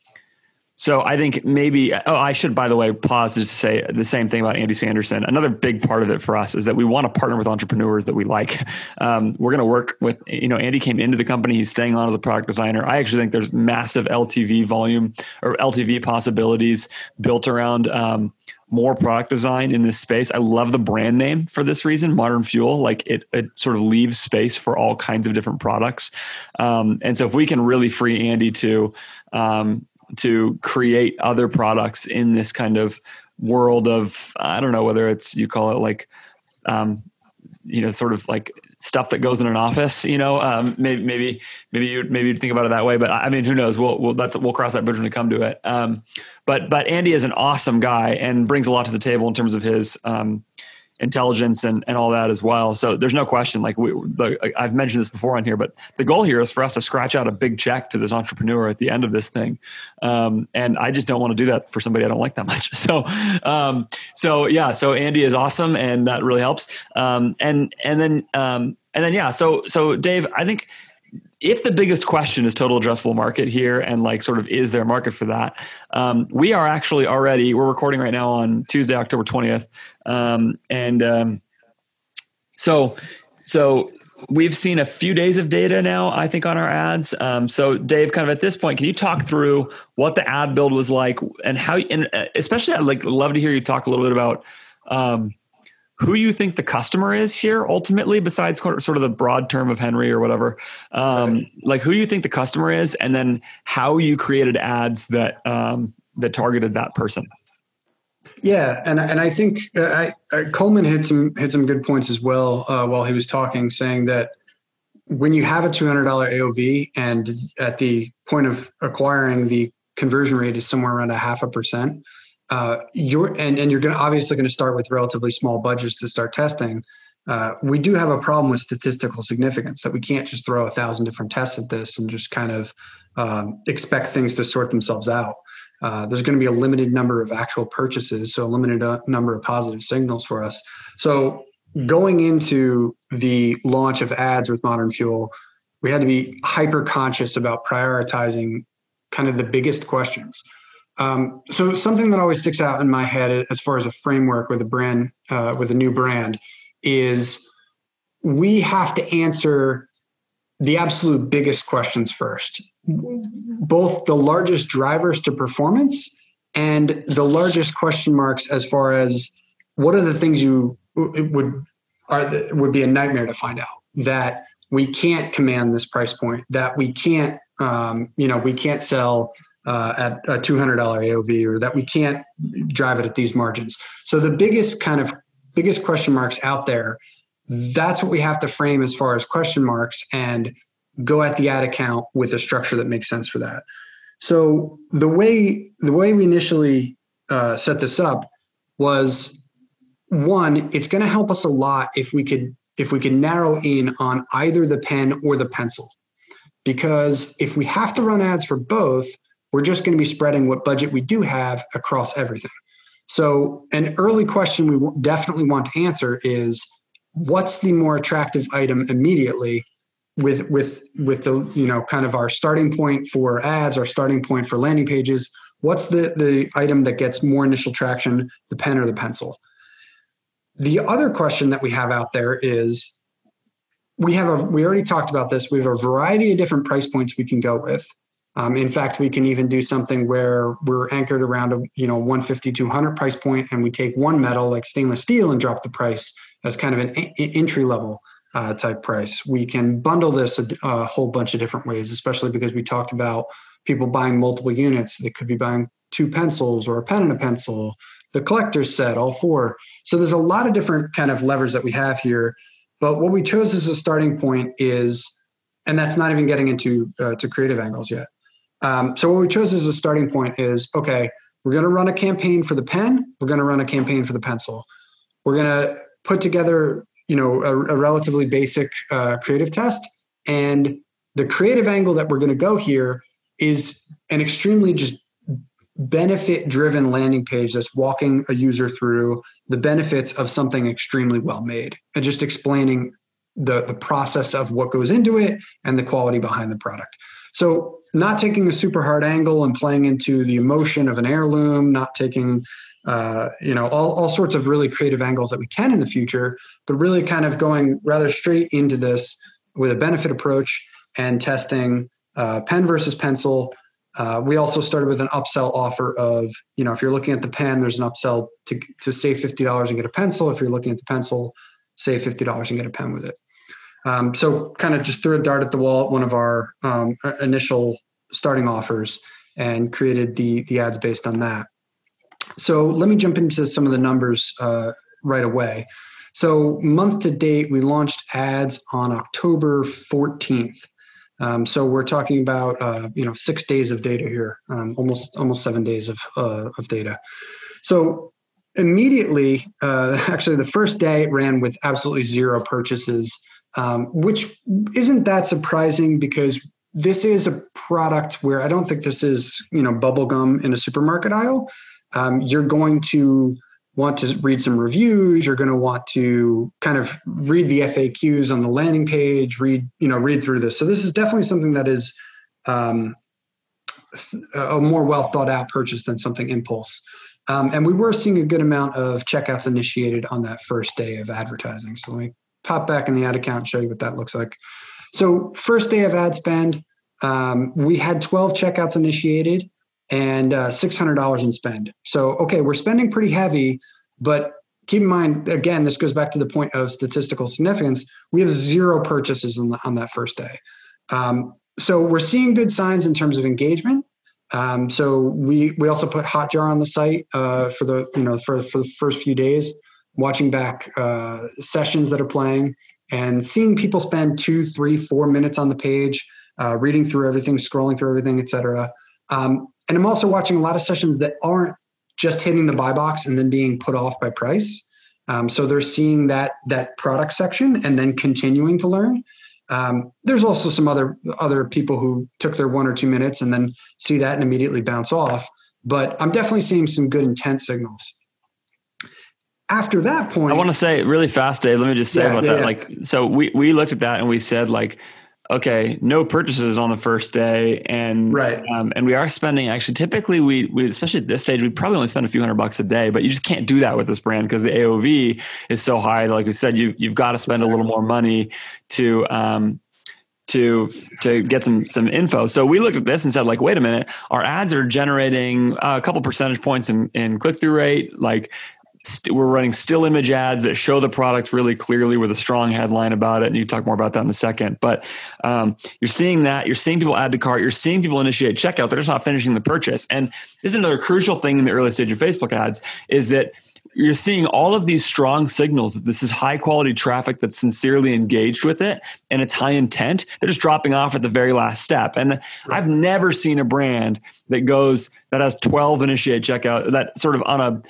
so I think maybe, oh, I should, by the way, pause just to say the same thing about Andy Sanderson. Another big part of it for us is that we want to partner with entrepreneurs that we like. Um, we're going to work with, you know, Andy came into the company. He's staying on as a product designer. I actually think there's massive LTV volume or LTV possibilities built around um, more product design in this space. I love the brand name for this reason, Modern Fuel. Like it, it sort of leaves space for all kinds of different products. Um, and so if we can really free Andy to, um, to create other products in this kind of world of I don't know whether it's you call it like um, you know sort of like stuff that goes in an office you know um, maybe maybe maybe you maybe you'd think about it that way but I mean who knows? We'll we'll that's we'll cross that bridge when we come to it. Um, but but Andy is an awesome guy and brings a lot to the table in terms of his um, intelligence and, and all that as well. So there's no question. Like we, the, I've mentioned this before on here, but the goal here is for us to scratch out a big check to this entrepreneur at the end of this thing. Um, and I just don't want to do that for somebody I don't like that much. So, um, so yeah, so Andy is awesome and that really helps. Um, and, and then, um, and then, yeah, so, so Dave, I think if the biggest question is total addressable market here and like sort of is there a market for that um, we are actually already we're recording right now on tuesday october 20th um, and um, so so we've seen a few days of data now i think on our ads. Um, so dave kind of at this point can you talk through what the ad build was like and how and uh, especially i'd like love to hear you talk a little bit about um, who you think the customer is here ultimately besides sort of the broad term of henry or whatever. Um, right. like who you think the customer is and then how you created ads that um, that targeted that person yeah and and i think uh, I, uh, coleman hit some hit some good points as well uh, while he was talking saying that when you have a $200 aov and at the point of acquiring the conversion rate is somewhere around a half a percent uh, you're and, and you're going obviously going to start with relatively small budgets to start testing uh, we do have a problem with statistical significance that we can't just throw a thousand different tests at this and just kind of um, expect things to sort themselves out. Uh, there's going to be a limited number of actual purchases, so a limited uh, number of positive signals for us. So going into the launch of ads with Modern Fuel, we had to be hyper conscious about prioritizing kind of the biggest questions. Um, so something that always sticks out in my head as far as a framework with a brand, uh, with a new brand, is we have to answer the absolute biggest questions first, both the largest drivers to performance and the largest question marks as far as what are the things you would are would be a nightmare to find out that we can't command this price point that we can't um, you know we can't sell uh, at a $200 AOV or that we can't drive it at these margins. So the biggest kind of biggest question marks out there, that's what we have to frame as far as question marks and go at the ad account with a structure that makes sense for that. So the way the way we initially uh, set this up was one, it's going to help us a lot if we could if we could narrow in on either the pen or the pencil. Because if we have to run ads for both, we're just going to be spreading what budget we do have across everything. So, an early question we definitely want to answer is what's the more attractive item immediately with with with the you know kind of our starting point for ads our starting point for landing pages? What's the the item that gets more initial traction the pen or the pencil? The other question that we have out there is we have a we already talked about this. We have a variety of different price points we can go with. Um, in fact we can even do something where we're anchored around a you know 150 200 price point and we take one metal like stainless steel and drop the price as kind of an entry level uh, type price we can bundle this a, a whole bunch of different ways especially because we talked about people buying multiple units they could be buying two pencils or a pen and a pencil the collector's set, all four. So there's a lot of different kind of levers that we have here. But what we chose as a starting point is, and that's not even getting into uh, to creative angles yet. Um, so what we chose as a starting point is, okay, we're going to run a campaign for the pen. We're going to run a campaign for the pencil. We're going to put together, you know, a, a relatively basic uh, creative test. And the creative angle that we're going to go here is an extremely just benefit driven landing page that's walking a user through the benefits of something extremely well made and just explaining the, the process of what goes into it and the quality behind the product. So, not taking a super hard angle and playing into the emotion of an heirloom, not taking uh, you know all, all sorts of really creative angles that we can in the future, but really kind of going rather straight into this with a benefit approach and testing uh, pen versus pencil uh, we also started with an upsell offer of, you know, if you're looking at the pen, there's an upsell to, to save $50 and get a pencil. If you're looking at the pencil, save $50 and get a pen with it. Um, so kind of just threw a dart at the wall at one of our um, initial starting offers and created the, the ads based on that. So let me jump into some of the numbers uh, right away. So month to date, we launched ads on October 14th. Um, so we're talking about uh, you know six days of data here, um, almost almost seven days of uh, of data. So immediately, uh, actually, the first day it ran with absolutely zero purchases, um, which isn't that surprising because this is a product where I don't think this is you know bubblegum in a supermarket aisle. Um, you're going to want to read some reviews. You're going to want to kind of read the faqs on the landing page read you know read through this. So this is definitely something that is um, a more well thought out purchase than something impulse. Um, and we were seeing a good amount of checkouts initiated on that first day of advertising. So let me pop back in the ad account and show you what that looks like. So first day of ad spend um, we had 12 checkouts initiated and uh, $600 in spend. So, okay, we're spending pretty heavy, but keep in mind, again, this goes back to the point of statistical significance. We have zero purchases on, the, on that first day. Um, so we're seeing good signs in terms of engagement. Um, so we we also put Hotjar on the site uh, for the you know for for the first few days, watching back uh, sessions that are playing and seeing people spend two, three, four minutes on the page, uh, reading through everything, scrolling through everything, etc. Um, and I'm also watching a lot of sessions that aren't just hitting the buy box and then being put off by price. Um, so they're seeing that that product section and then continuing to learn. Um, there's also some other other people who took their one or two minutes and then see that and immediately bounce off. But I'm definitely seeing some good intent signals. After that point, I want to say really fast, Dave. Let me just say Yeah, about yeah, that. yeah. Like, so we we looked at that and we said like, okay, no purchases on the first day, and Right. um, and we are spending actually typically we we especially at this stage we probably only spend a few hundred bucks a day, but you just can't do that with this brand because the AOV is so high. Like we said, you you've got to spend a little more money to um to to get some some info. So we looked at this and said like, wait a minute, our ads are generating a couple percentage points in in click through rate, like. St- We're running still image ads that show the product really clearly with a strong headline about it. And you talk more about that in a second. But um, you're seeing that. You're seeing people add to cart. You're seeing people initiate checkout. They're just not finishing the purchase. And this is another crucial thing in the early stage of Facebook ads is that you're seeing all of these strong signals that this is high quality traffic that's sincerely engaged with it and it's high intent. They're just dropping off at the very last step. And I've never seen a brand that goes that has 12 initiate checkout that sort of on a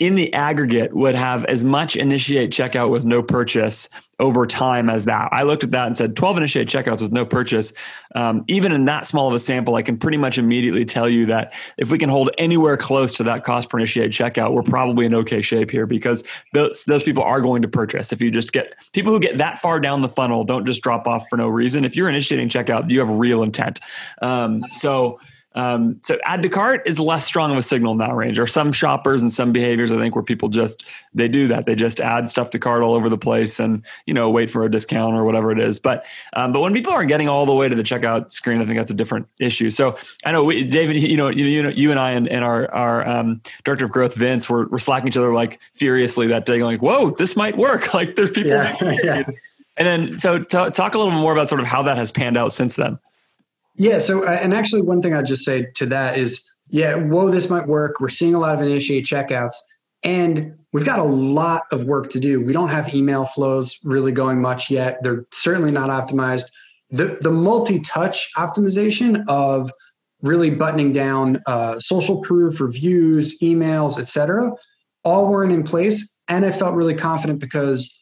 in the aggregate would have as much initiate checkout with no purchase over time as that. I looked at that and said 12 initiate checkouts with no purchase. Um, even in that small of a sample, I can pretty much immediately tell you that if we can hold anywhere close to that cost per initiate checkout, we're probably in okay shape here because those, those people are going to purchase. If you just get people who get that far down the funnel, don't just drop off for no reason. If you're initiating checkout, you have real intent. Um, so, um, so add to cart is less strong of a signal in that range. Or some shoppers and some behaviors, I think, where people just they do that. They just add stuff to cart all over the place and you know wait for a discount or whatever it is. But um, but when people aren't getting all the way to the checkout screen, I think that's a different issue. So I know we, David, you know, you, you know, you and I and, and our our um, director of growth, Vince, we're, we're slacking each other like furiously that day, like, "Whoa, this might work!" Like there's people. yeah, yeah. And then so t- talk a little bit more about sort of how that has panned out since then. Yeah. So, uh, and actually, one thing I'd just say to that is, yeah, whoa, this might work. We're seeing a lot of initiate checkouts, and we've got a lot of work to do. We don't have email flows really going much yet. They're certainly not optimized. The the multi-touch optimization of really buttoning down uh, social proof, reviews, emails, etc. All weren't in place, and I felt really confident because,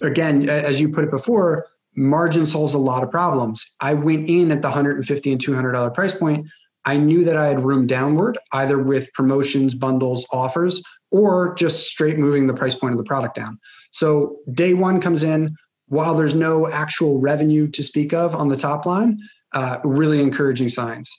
again, as you put it before, margin solves a lot of problems. I went in at the 150 and 200 dollar price point. I knew that I had room downward, either with promotions, bundles, offers, or just straight moving the price point of the product down. So day one comes in while there's no actual revenue to speak of on the top line. Uh, really encouraging signs.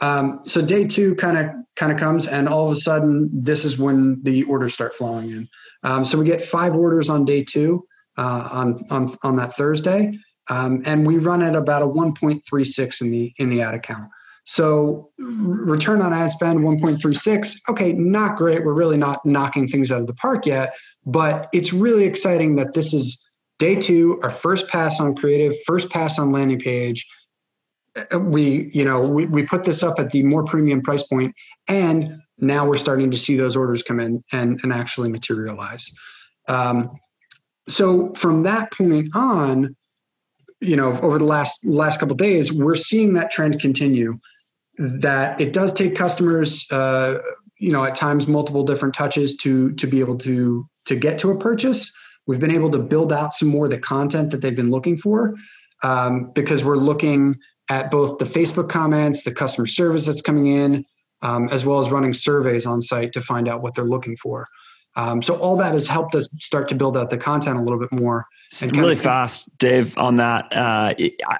Um, so day two kind of kind of comes, and all of a sudden, this is when the orders start flowing in. Um, so we get five orders on day two uh, on on on that Thursday, um, and we run at about a 1.36 in the in the ad account. So return on ad spend 1.36. Okay, not great. We're really not knocking things out of the park yet, but it's really exciting that this is day two, our first pass on creative, first pass on landing page. Uh, We, you know, we, we put this up at the more premium price point, and now we're starting to see those orders come in and, and actually materialize. Um, so from that point on, you know, over the last last couple days, we're seeing that trend continue. That it does take customers, uh, you know, at times multiple different touches to to be able to to get to a purchase. We've been able to build out some more of the content that they've been looking for um, because we're looking at both the Facebook comments, the customer service that's coming in, um, as well as running surveys on site to find out what they're looking for. Um, so all that has helped us start to build out the content a little bit more. And really of- fast, Dave, on that. Uh,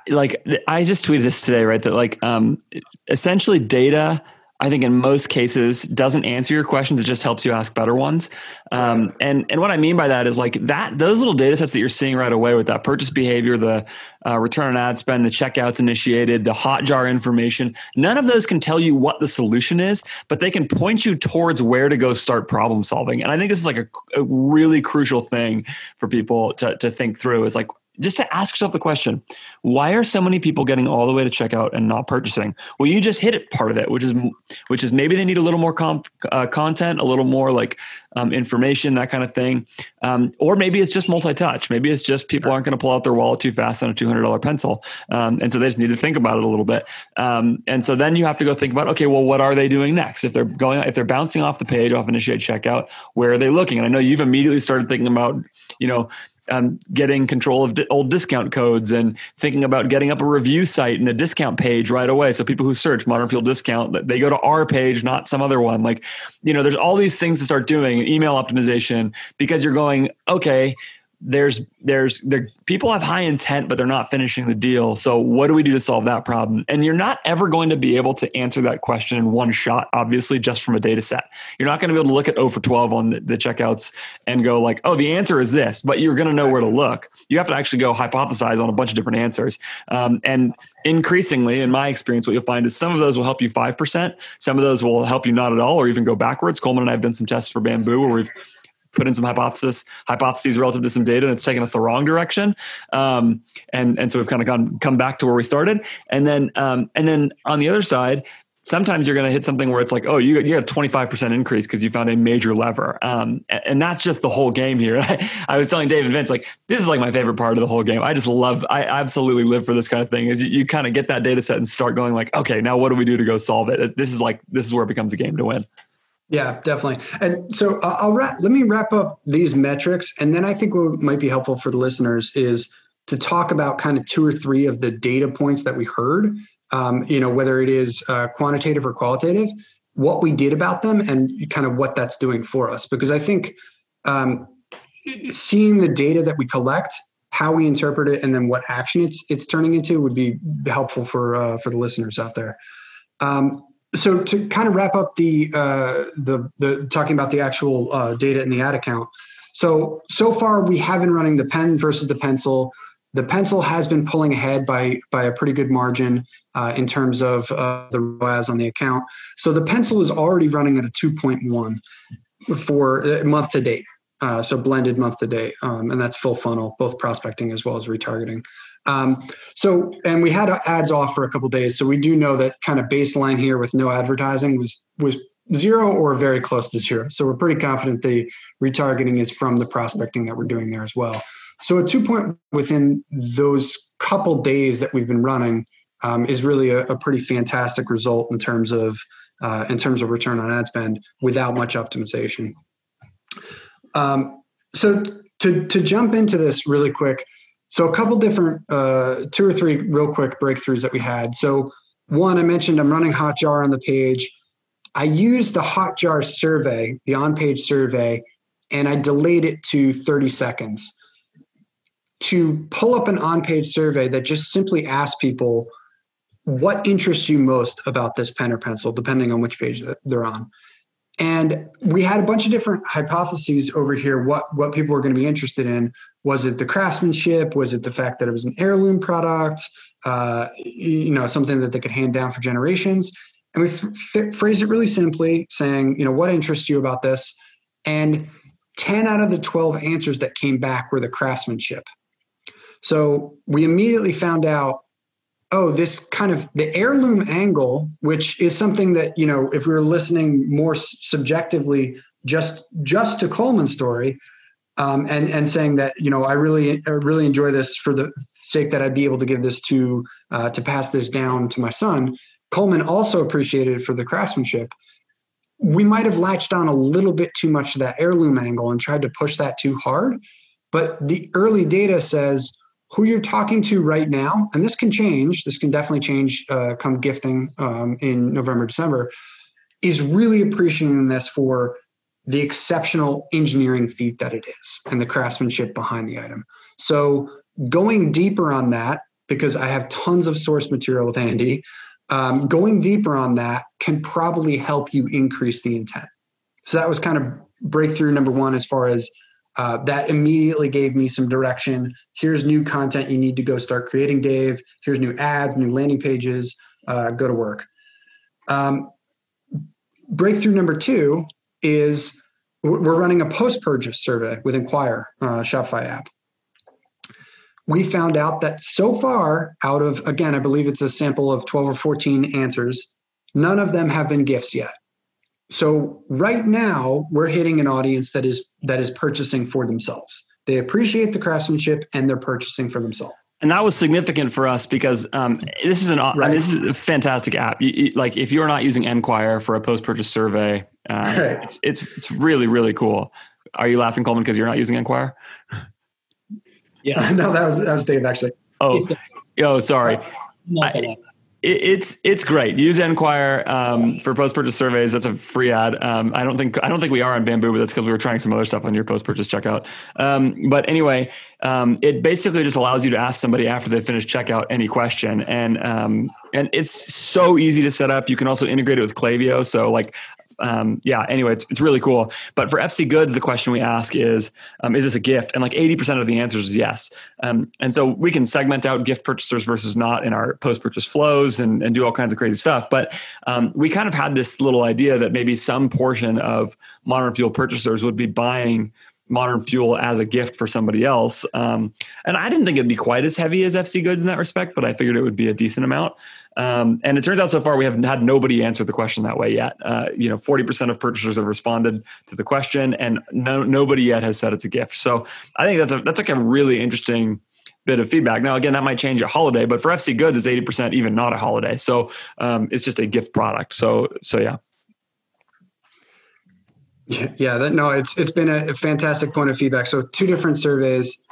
like I just tweeted this today, right? That like um, essentially data. I think in most cases doesn't answer your questions. It just helps you ask better ones. Um, and and what I mean by that is like that those little data sets that you're seeing right away with that purchase behavior, the uh, return on ad spend, the checkouts initiated, the hotjar information. None of those can tell you what the solution is, but they can point you towards where to go start problem solving. And I think this is like a, a really crucial thing for people to to think through. Is like just to ask yourself the question why are so many people getting all the way to checkout and not purchasing? Well you just hit it part of it which is which is maybe they need a little more comp, uh, content a little more like um, information that kind of thing. Um, or maybe it's just multi-touch. Maybe it's just people aren't going to pull out their wallet too fast on a $200 pencil um, and so they just need to think about it a little bit. Um, and so then you have to go think about okay well what are they doing next? If they're going if they're bouncing off the page off initiate checkout where are they looking? And i know you've immediately started thinking about you know um, getting control of old discount codes and thinking about getting up a review site and a discount page right away. So people who search modern fuel discount, they go to our page, not some other one. Like, you know, there's all these things to start doing, email optimization, because you're going, okay, there's there's there people have high intent but they're not finishing the deal. So what do we do to solve that problem? And you're not ever going to be able to answer that question in one shot obviously just from a data set. You're not going to be able to look at 0 for 12 on the, the checkouts and go like oh the answer is this but you're going to know where to look. You have to actually go hypothesize on a bunch of different answers. Um, and increasingly in my experience what you'll find is some of those will help you 5% some of those will help you not at all or even go backwards. Coleman and i have done some tests for bamboo where we've put in some hypothesis hypotheses relative to some data and it's taken us the wrong direction um, and and so we've kind of gone come back to where we started and then um, and then on the other side sometimes you're going to hit something where it's like, oh, you, you got a 25% increase because you found a major lever. Um, and that's just the whole game here. I was telling David Vince, like, this is like my favorite part of the whole game. I just love, I absolutely live for this kind of thing is you, you kind of get that data set and start going like, okay, now what do we do to go solve it? This is like, this is where it becomes a game to win. Yeah, definitely. And so uh, I'll wrap, let me wrap up these metrics. And then I think what might be helpful for the listeners is to talk about kind of two or three of the data points that we heard, um, you know, whether it is uh, quantitative or qualitative, what we did about them and kind of what that's doing for us. Because I think um, seeing the data that we collect, how we interpret it, and then what action it's it's turning into would be helpful for uh, for the listeners out there. Um, so to kind of wrap up the uh, the the talking about the actual uh, data in the ad account. So so far we have been running the pen versus the pencil. The pencil has been pulling ahead by by a pretty good margin uh, in terms of uh, the ROAS on the account. So the pencil is already running at a 2.1 for uh, month to date. Uh, so blended month to date, um, and that's full funnel, both prospecting as well as retargeting. Um, so, and we had ads off for a couple days, so we do know that kind of baseline here with no advertising was was zero or very close to zero. So we're pretty confident the retargeting is from the prospecting that we're doing there as well. So a two point within those couple days that we've been running um, is really a, a, pretty fantastic result in terms of uh, in terms of return on ad spend without much optimization. Um, so to to jump into this really quick, so a couple different, uh, two or three real quick breakthroughs that we had. So one, I mentioned I'm running Hotjar on the page. I used the Hotjar survey, the on-page survey, and I delayed it to 30 seconds to pull up an on-page survey that just simply asks people what interests you most about this pen or pencil, depending on which page they're on. And we had a bunch of different hypotheses over here what, what people were going to be interested in. Was it the craftsmanship? Was it the fact that it was an heirloom product? Uh, you know, something that they could hand down for generations. And we f- phrased it really simply, saying, you know, what interests you about this? And 10 out of the 12 answers that came back were the craftsmanship. So we immediately found out oh, this kind of the heirloom angle, which is something that, you know, if we were listening more subjectively just just to Coleman's story, um, and and saying that, you know, I really I really enjoy this for the sake that I'd be able to give this to uh, to pass this down to my son. Coleman also appreciated it for the craftsmanship. We might have latched on a little bit too much to that heirloom angle and tried to push that too hard. But the early data says who you're talking to right now, and this can change, this can definitely change uh, come gifting um, in November, December, is really appreciating this for the exceptional engineering feat that it is and the craftsmanship behind the item. So going deeper on that, because I have tons of source material with Andy, um, going deeper on that can probably help you increase the intent. So that was kind of breakthrough number one as far as uh, that immediately gave me some direction. Here's new content you need to go start creating, Dave. Here's new ads, new landing pages. Uh, go to work. Um, breakthrough number two is we're running a post purchase survey with Enquire uh, Shopify app. we found out that so far, out of again, I believe it's a sample of 12 or 14 answers, none of them have been gifts yet. So right now, we're hitting an audience that is that is purchasing for themselves. They appreciate the craftsmanship and they're purchasing for themselves. And that was significant for us because um, this is an right. I mean, this is a fantastic app. You, you, like if you're not using Enquire for a post purchase survey, uh, right. it's, it's it's really really cool. Are you laughing, Coleman, because you're not using Enquire? Yeah, no, that was that was Dave actually. Oh, oh, sorry. I, it's it's great. Use Enquire um, for post purchase surveys. That's a free ad. Um, I don't think I don't think we are on Bamboo, but that's because we were trying some other stuff on your post purchase checkout. Um, but anyway, um, it basically just allows you to ask somebody after they finish checkout any question, and um, and it's so easy to set up. You can also integrate it with Klaviyo. So like um, yeah, anyway, it's, it's really cool. But for FC Goods, the question we ask is, um, is this a gift? And like 80% of the answers is yes. Um, and so we can segment out gift purchasers versus not in our post purchase flows and, and do all kinds of crazy stuff. But um, we kind of had this little idea that maybe some portion of modern fuel purchasers would be buying modern fuel as a gift for somebody else. Um, and I didn't think it'd be quite as heavy as FC goods in that respect, but I figured it would be a decent amount. Um, and it turns out so far we have had nobody answer the question that way yet. Uh, you know, 40% of purchasers have responded to the question and no, nobody yet has said it's a gift. So I think that's a, that's like a really interesting bit of feedback. Now, again, that might change a holiday, but for FC goods, it's 80% even not a holiday. So um, it's just a gift product. So, so yeah. Yeah, that, no, it's it's been a fantastic point of feedback. So two different surveys,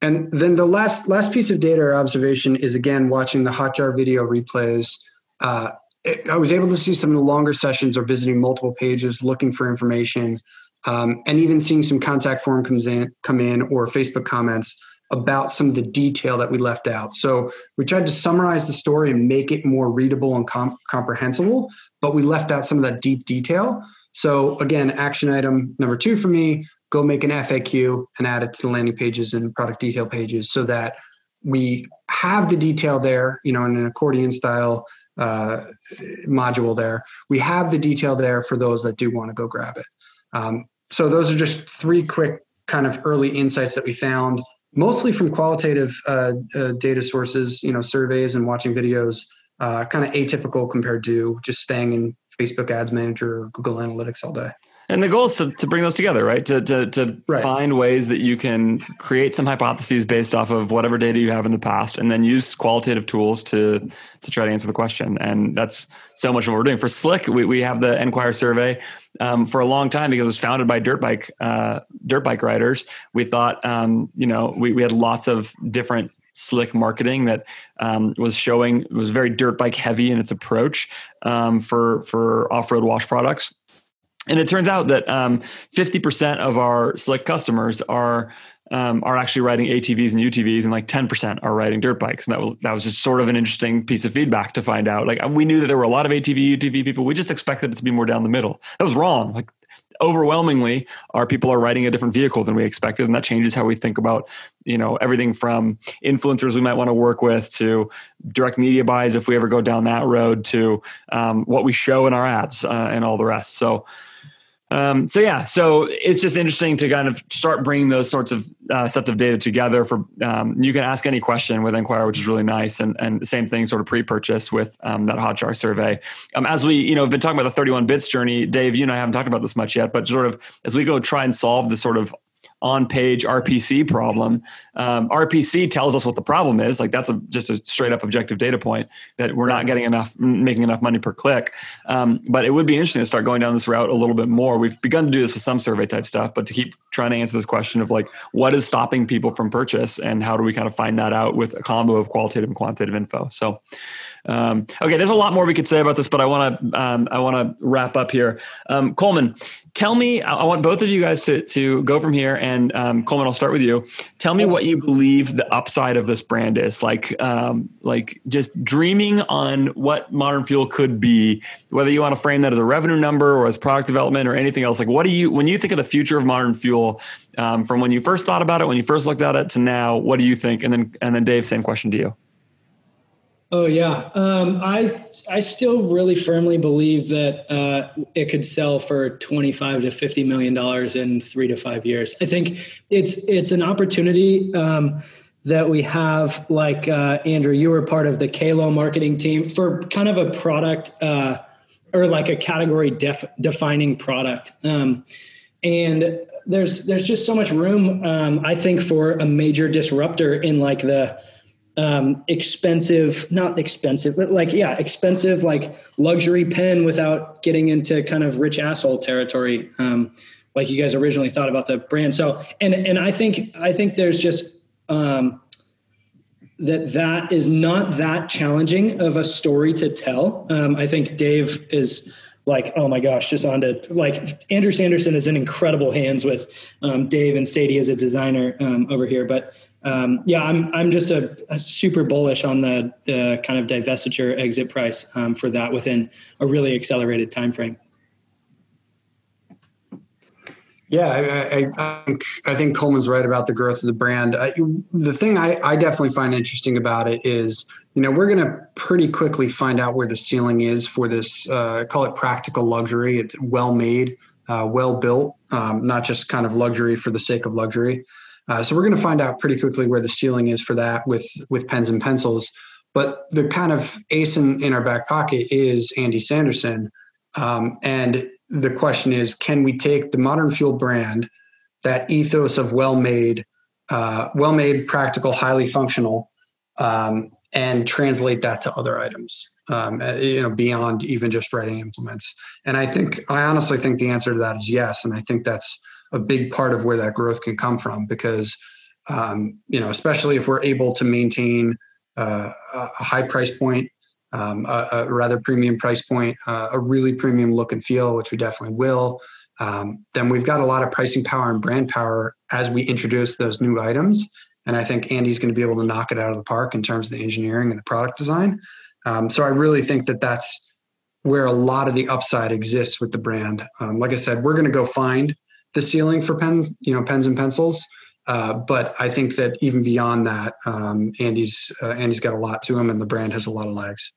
and then the last last piece of data or observation is again watching the Hotjar video replays. Uh, it, I was able to see some of the longer sessions or visiting multiple pages, looking for information, um, and even seeing some contact form comes in come in or Facebook comments about some of the detail that we left out. So we tried to summarize the story and make it more readable and com- comprehensible, but we left out some of that deep detail. So again, action item number two for me, go make an FAQ and add it to the landing pages and product detail pages so that we have the detail there, you know, in an accordion style uh, module there. We have the detail there for those that do want to go grab it. Um, so those are just three quick kind of early insights that we found, mostly from qualitative uh, uh, data sources, you know, surveys and watching videos, uh, kind of atypical compared to just staying in Facebook Ads Manager or Google Analytics all day. And the goal is to, to bring those together, right? To, to, to right. find ways that you can create some hypotheses based off of whatever data you have in the past and then use qualitative tools to, to try to answer the question. And that's so much of what we're doing. For Slick, we, we have the Enquire survey um, for a long time because it was founded by dirt bike, uh, dirt bike riders. We thought, um, you know, we, we had lots of different slick marketing that um, was showing was very dirt bike heavy in its approach um, for for off road wash products. And it turns out that um, 50% of our Slick customers are um, are actually riding ATVs and UTVs, and like 10% are riding dirt bikes. And that was that was just sort of an interesting piece of feedback to find out. Like we knew that there were a lot of ATV, UTV people. We just expected it to be more down the middle. That was wrong. Like overwhelmingly our people are riding a different vehicle than we expected and that changes how we think about you know everything from influencers we might want to work with to direct media buys if we ever go down that road to um, what we show in our ads uh, and all the rest so um, so yeah, so it's just interesting to kind of start bringing those sorts of uh, sets of data together. For um, you can ask any question with Enquire, which is really nice, and and the same thing sort of pre-purchase with um, that Hotjar survey. Um, as we you know have been talking about the 31 bits journey, Dave, you and I haven't talked about this much yet, but sort of as we go try and solve the sort of on page RPC problem. Um, RPC tells us what the problem is. Like that's a, just a straight up objective data point that we're not getting enough, making enough money per click. Um, but it would be interesting to start going down this route a little bit more. We've begun to do this with some survey type stuff, but to keep trying to answer this question of like, what is stopping people from purchase and how do we kind of find that out with a combo of qualitative and quantitative info? So, um, okay, there's a lot more we could say about this, but I want to um, I want to wrap up here. Um, Coleman, tell me. I want both of you guys to to go from here. And um, Coleman, I'll start with you. Tell me what you believe the upside of this brand is. Like um, like just dreaming on what Modern Fuel could be. Whether you want to frame that as a revenue number or as product development or anything else. Like what do you when you think of the future of Modern Fuel? Um, from when you first thought about it, when you first looked at it to now, what do you think? And then and then Dave, same question to you. Oh yeah, um, I I still really firmly believe that uh, it could sell for twenty five to fifty million dollars in three to five years. I think it's it's an opportunity um, that we have like uh, Andrew, you were part of the Kalo marketing team for kind of a product uh, or like a category def- defining product. Um, and there's there's just so much room, um, I think, for a major disruptor in like the um, expensive, not expensive, but like yeah, expensive like luxury pen without getting into kind of rich asshole territory, um, like you guys originally thought about the brand. So and and I think I think there's just um, that that is not that challenging of a story to tell. Um, I think Dave is like, oh my gosh, just on to like Andrew Sanderson is in incredible hands with um, Dave and Sadie as a designer um, over here. But um, yeah, I'm I'm just a, a, super bullish on the the kind of divestiture exit price um, for that within a really accelerated time frame. Yeah, I, I, I, think I think Coleman's right about the growth of the brand. I, the thing I, I definitely find interesting about it is, you know, we're going to pretty quickly find out where the ceiling is for this. Uh, call it practical luxury. It's well made, uh, well built, um, not just kind of luxury for the sake of luxury. Uh, so we're going to find out pretty quickly where the ceiling is for that with with pens and pencils. But the kind of ace in, in our back pocket is Andy Sanderson, um, and the question is can we take the modern fuel brand that ethos of well made uh, well made practical highly functional um, and translate that to other items um, uh, you know beyond even just writing implements? And i think i honestly think the answer to that is yes. And i think that's a big part of where that growth can come from because um, you know especially if we're able to maintain uh, a high price point um, a, a, rather premium price point, uh, a really premium look and feel, which we definitely will, um, then we've got a lot of pricing power and brand power as we introduce those new items. And I think Andy's going to be able to knock it out of the park in terms of the engineering and the product design. Um, so I really think that that's where a lot of the upside exists with the brand. Um, like I said, we're going to go find the ceiling for pens, you know, pens and pencils. Uh, but I think that even beyond that, um, Andy's uh, Andy's got a lot to him, and the brand has a lot of legs.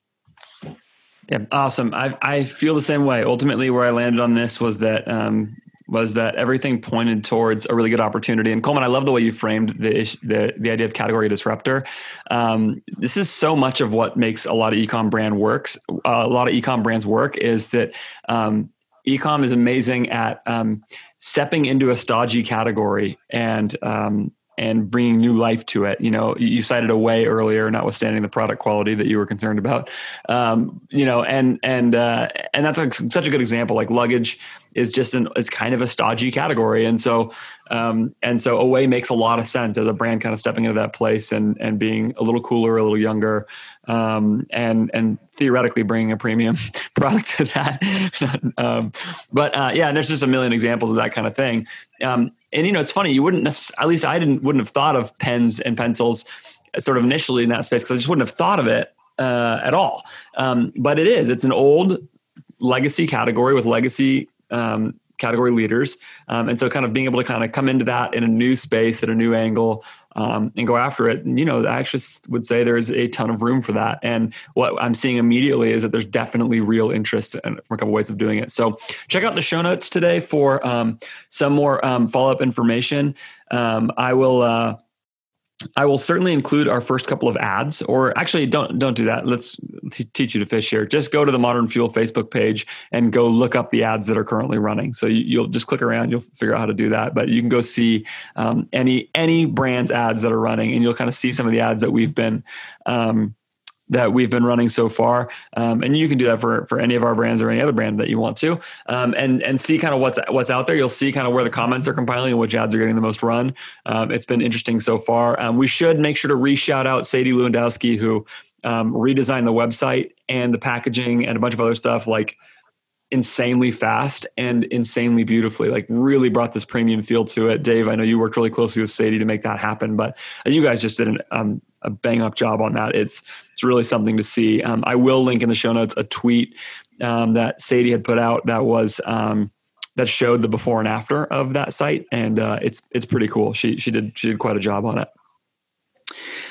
Yeah, awesome. I I feel the same way. Ultimately, where I landed on this was that um, was that everything pointed towards a really good opportunity. And Coleman, I love the way you framed the the, the idea of category disruptor. Um, this is so much of what makes a lot of ecom brand works. Uh, a lot of ecom brands work is that um, ecom is amazing at um, stepping into a stodgy category and um, and bringing new life to it. You know, you cited Away earlier, notwithstanding the product quality that you were concerned about. Um, you know, and and uh, and that's a, such a good example. Like luggage is just an it's kind of a stodgy category, and so um, and so Away makes a lot of sense as a brand kind of stepping into that place and and being a little cooler, a little younger, um, and and theoretically bringing a premium product to that. um, but uh, yeah, and there's just a million examples of that kind of thing. Um, and you know, it's funny. You wouldn't, at least I didn't, wouldn't have thought of pens and pencils sort of initially in that space because I just wouldn't have thought of it uh, at all. Um, but it is. It's an old legacy category with legacy um, category leaders. Um, and so kind of being able to kind of come into that in a new space at a new angle um, and go after it. And, you know, I actually would say there's a ton of room for that. And what I'm seeing immediately is that there's definitely real interest in, from a couple ways of doing it. So check out the show notes today for um, some more um, follow up information. Um, I will, uh, I will certainly include our first couple of ads, or actually, don't don't do that. Let's t- teach you to fish here. Just go to the Modern Fuel Facebook page and go look up the ads that are currently running. So you, will just click around, you'll figure out how to do that. But you can go see um, any any brands ads that are running, and you'll kind of see some of the ads that we've been um, that we've been running so far. Um, and you can do that for, for any of our brands or any other brand that you want to, um, and, and see kind of what's, what's out there. You'll see kind of where the comments are compiling and which ads are getting the most run. Um, it's been interesting so far. Um, we should make sure to re-shout out Sadie Lewandowski, who um, redesigned the website and the packaging and a bunch of other stuff like insanely fast and insanely beautifully like really brought this premium feel to it dave i know you worked really closely with sadie to make that happen but you guys just did an, um, a bang up job on that. It's it's really something to see. Um, i will link in the show notes a tweet um, that sadie had put out that was um, that showed the before and after of that site and uh, it's it's pretty cool. She she did she did quite a job on it.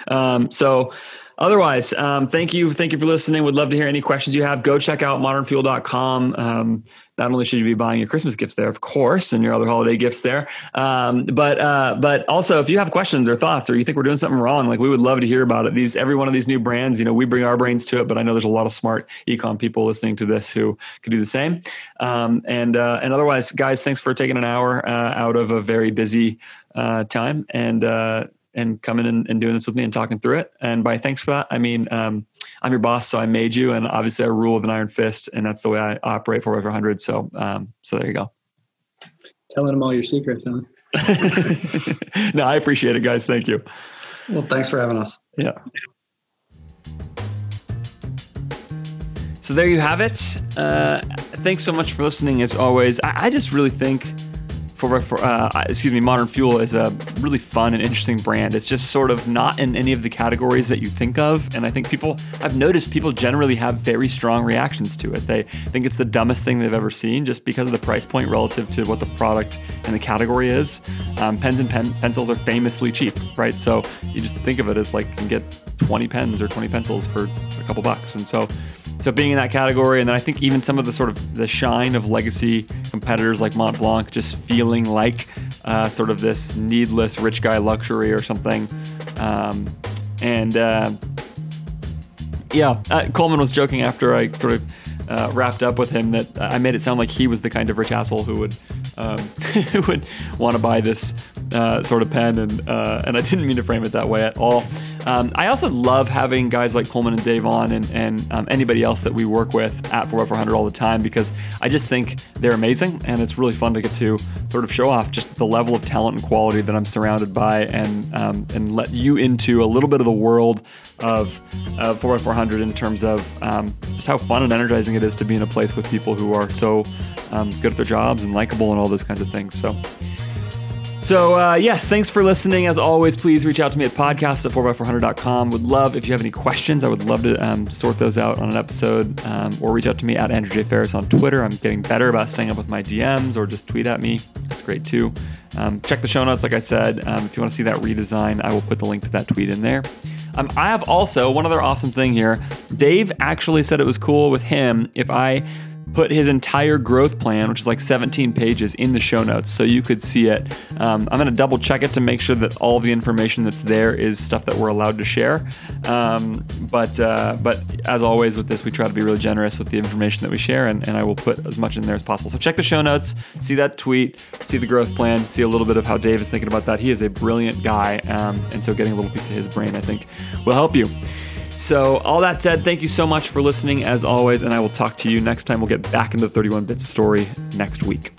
Um, so otherwise, um, thank you. Thank you for listening. Would love to hear any questions you have. Go check out modernfuel.com. Um, not only should you be buying your Christmas gifts there, of course, and your other holiday gifts there, um, but uh, but also if you have questions or thoughts, or you think we're doing something wrong, like we would love to hear about it. These every one of these new brands, you know, we bring our brains to it, but I know there's a lot of smart ecom people listening to this who could do the same. Um, and uh, and otherwise, guys, thanks for taking an hour uh, out of a very busy uh, time and uh, and coming in and doing this with me and talking through it. And by thanks for that, I mean, um, I'm your boss, so I made you, and obviously I rule with an iron fist, and that's the way I operate for over 100. So, um, so there you go. Telling them all your secrets, huh? no, I appreciate it, guys. Thank you. Well, thanks for having us. Yeah. So there you have it. Uh, thanks so much for listening. As always, I, I just really think for, for uh, excuse me, Modern Fuel is a really fun and interesting brand. It's just sort of not in any of the categories that you think of, and I think people I've noticed people generally have very strong reactions to it. They think it's the dumbest thing they've ever seen just because of the price point relative to what the product and the category is. Um, pens and pen, pencils are famously cheap, right? So you just think of it as like you can get 20 pens or 20 pencils for a couple bucks, and so so being in that category, and then I think even some of the sort of the shine of legacy competitors like Mont Blanc just feeling like uh, sort of this needless rich guy luxury or something. Um, and uh, yeah, uh, Coleman was joking after I sort of uh, wrapped up with him that I made it sound like he was the kind of rich asshole who would um, who would want to buy this uh, sort of pen, and uh, and I didn't mean to frame it that way at all. Um, I also love having guys like Coleman and Dave on, and and um, anybody else that we work with at 400 all the time because I just think they're amazing, and it's really fun to get to sort of show off just the level of talent and quality that I'm surrounded by, and um, and let you into a little bit of the world of uh, 400 in terms of um, just how fun and energizing it is to be in a place with people who are so um, good at their jobs and likable and all those kinds of things. So. So, uh, yes, thanks for listening. As always, please reach out to me at podcast at 4x400.com. Would love if you have any questions. I would love to um, sort those out on an episode um, or reach out to me at Andrew J. Faris on Twitter. I'm getting better about staying up with my DMs or just tweet at me. That's great too. Um, check the show notes, like I said. Um, if you want to see that redesign, I will put the link to that tweet in there. Um, I have also one other awesome thing here. Dave actually said it was cool with him if I put his entire growth plan, which is like 17 pages, in the show notes so you could see it. Um, I'm going to double check it to make sure that all the information that's there is stuff that we're allowed to share. Um, but uh, but as always with this, we try to be really generous with the information that we share, and, and I will put as much in there as possible. So check the show notes, see that tweet, see the growth plan, see a little bit of how Dave is thinking about that. He is a brilliant guy, um, and so getting a little piece of his brain, I think, will help you. So, all that said, thank you so much for listening as always, and I will talk to you next time. We'll get back into the 31 bits story next week.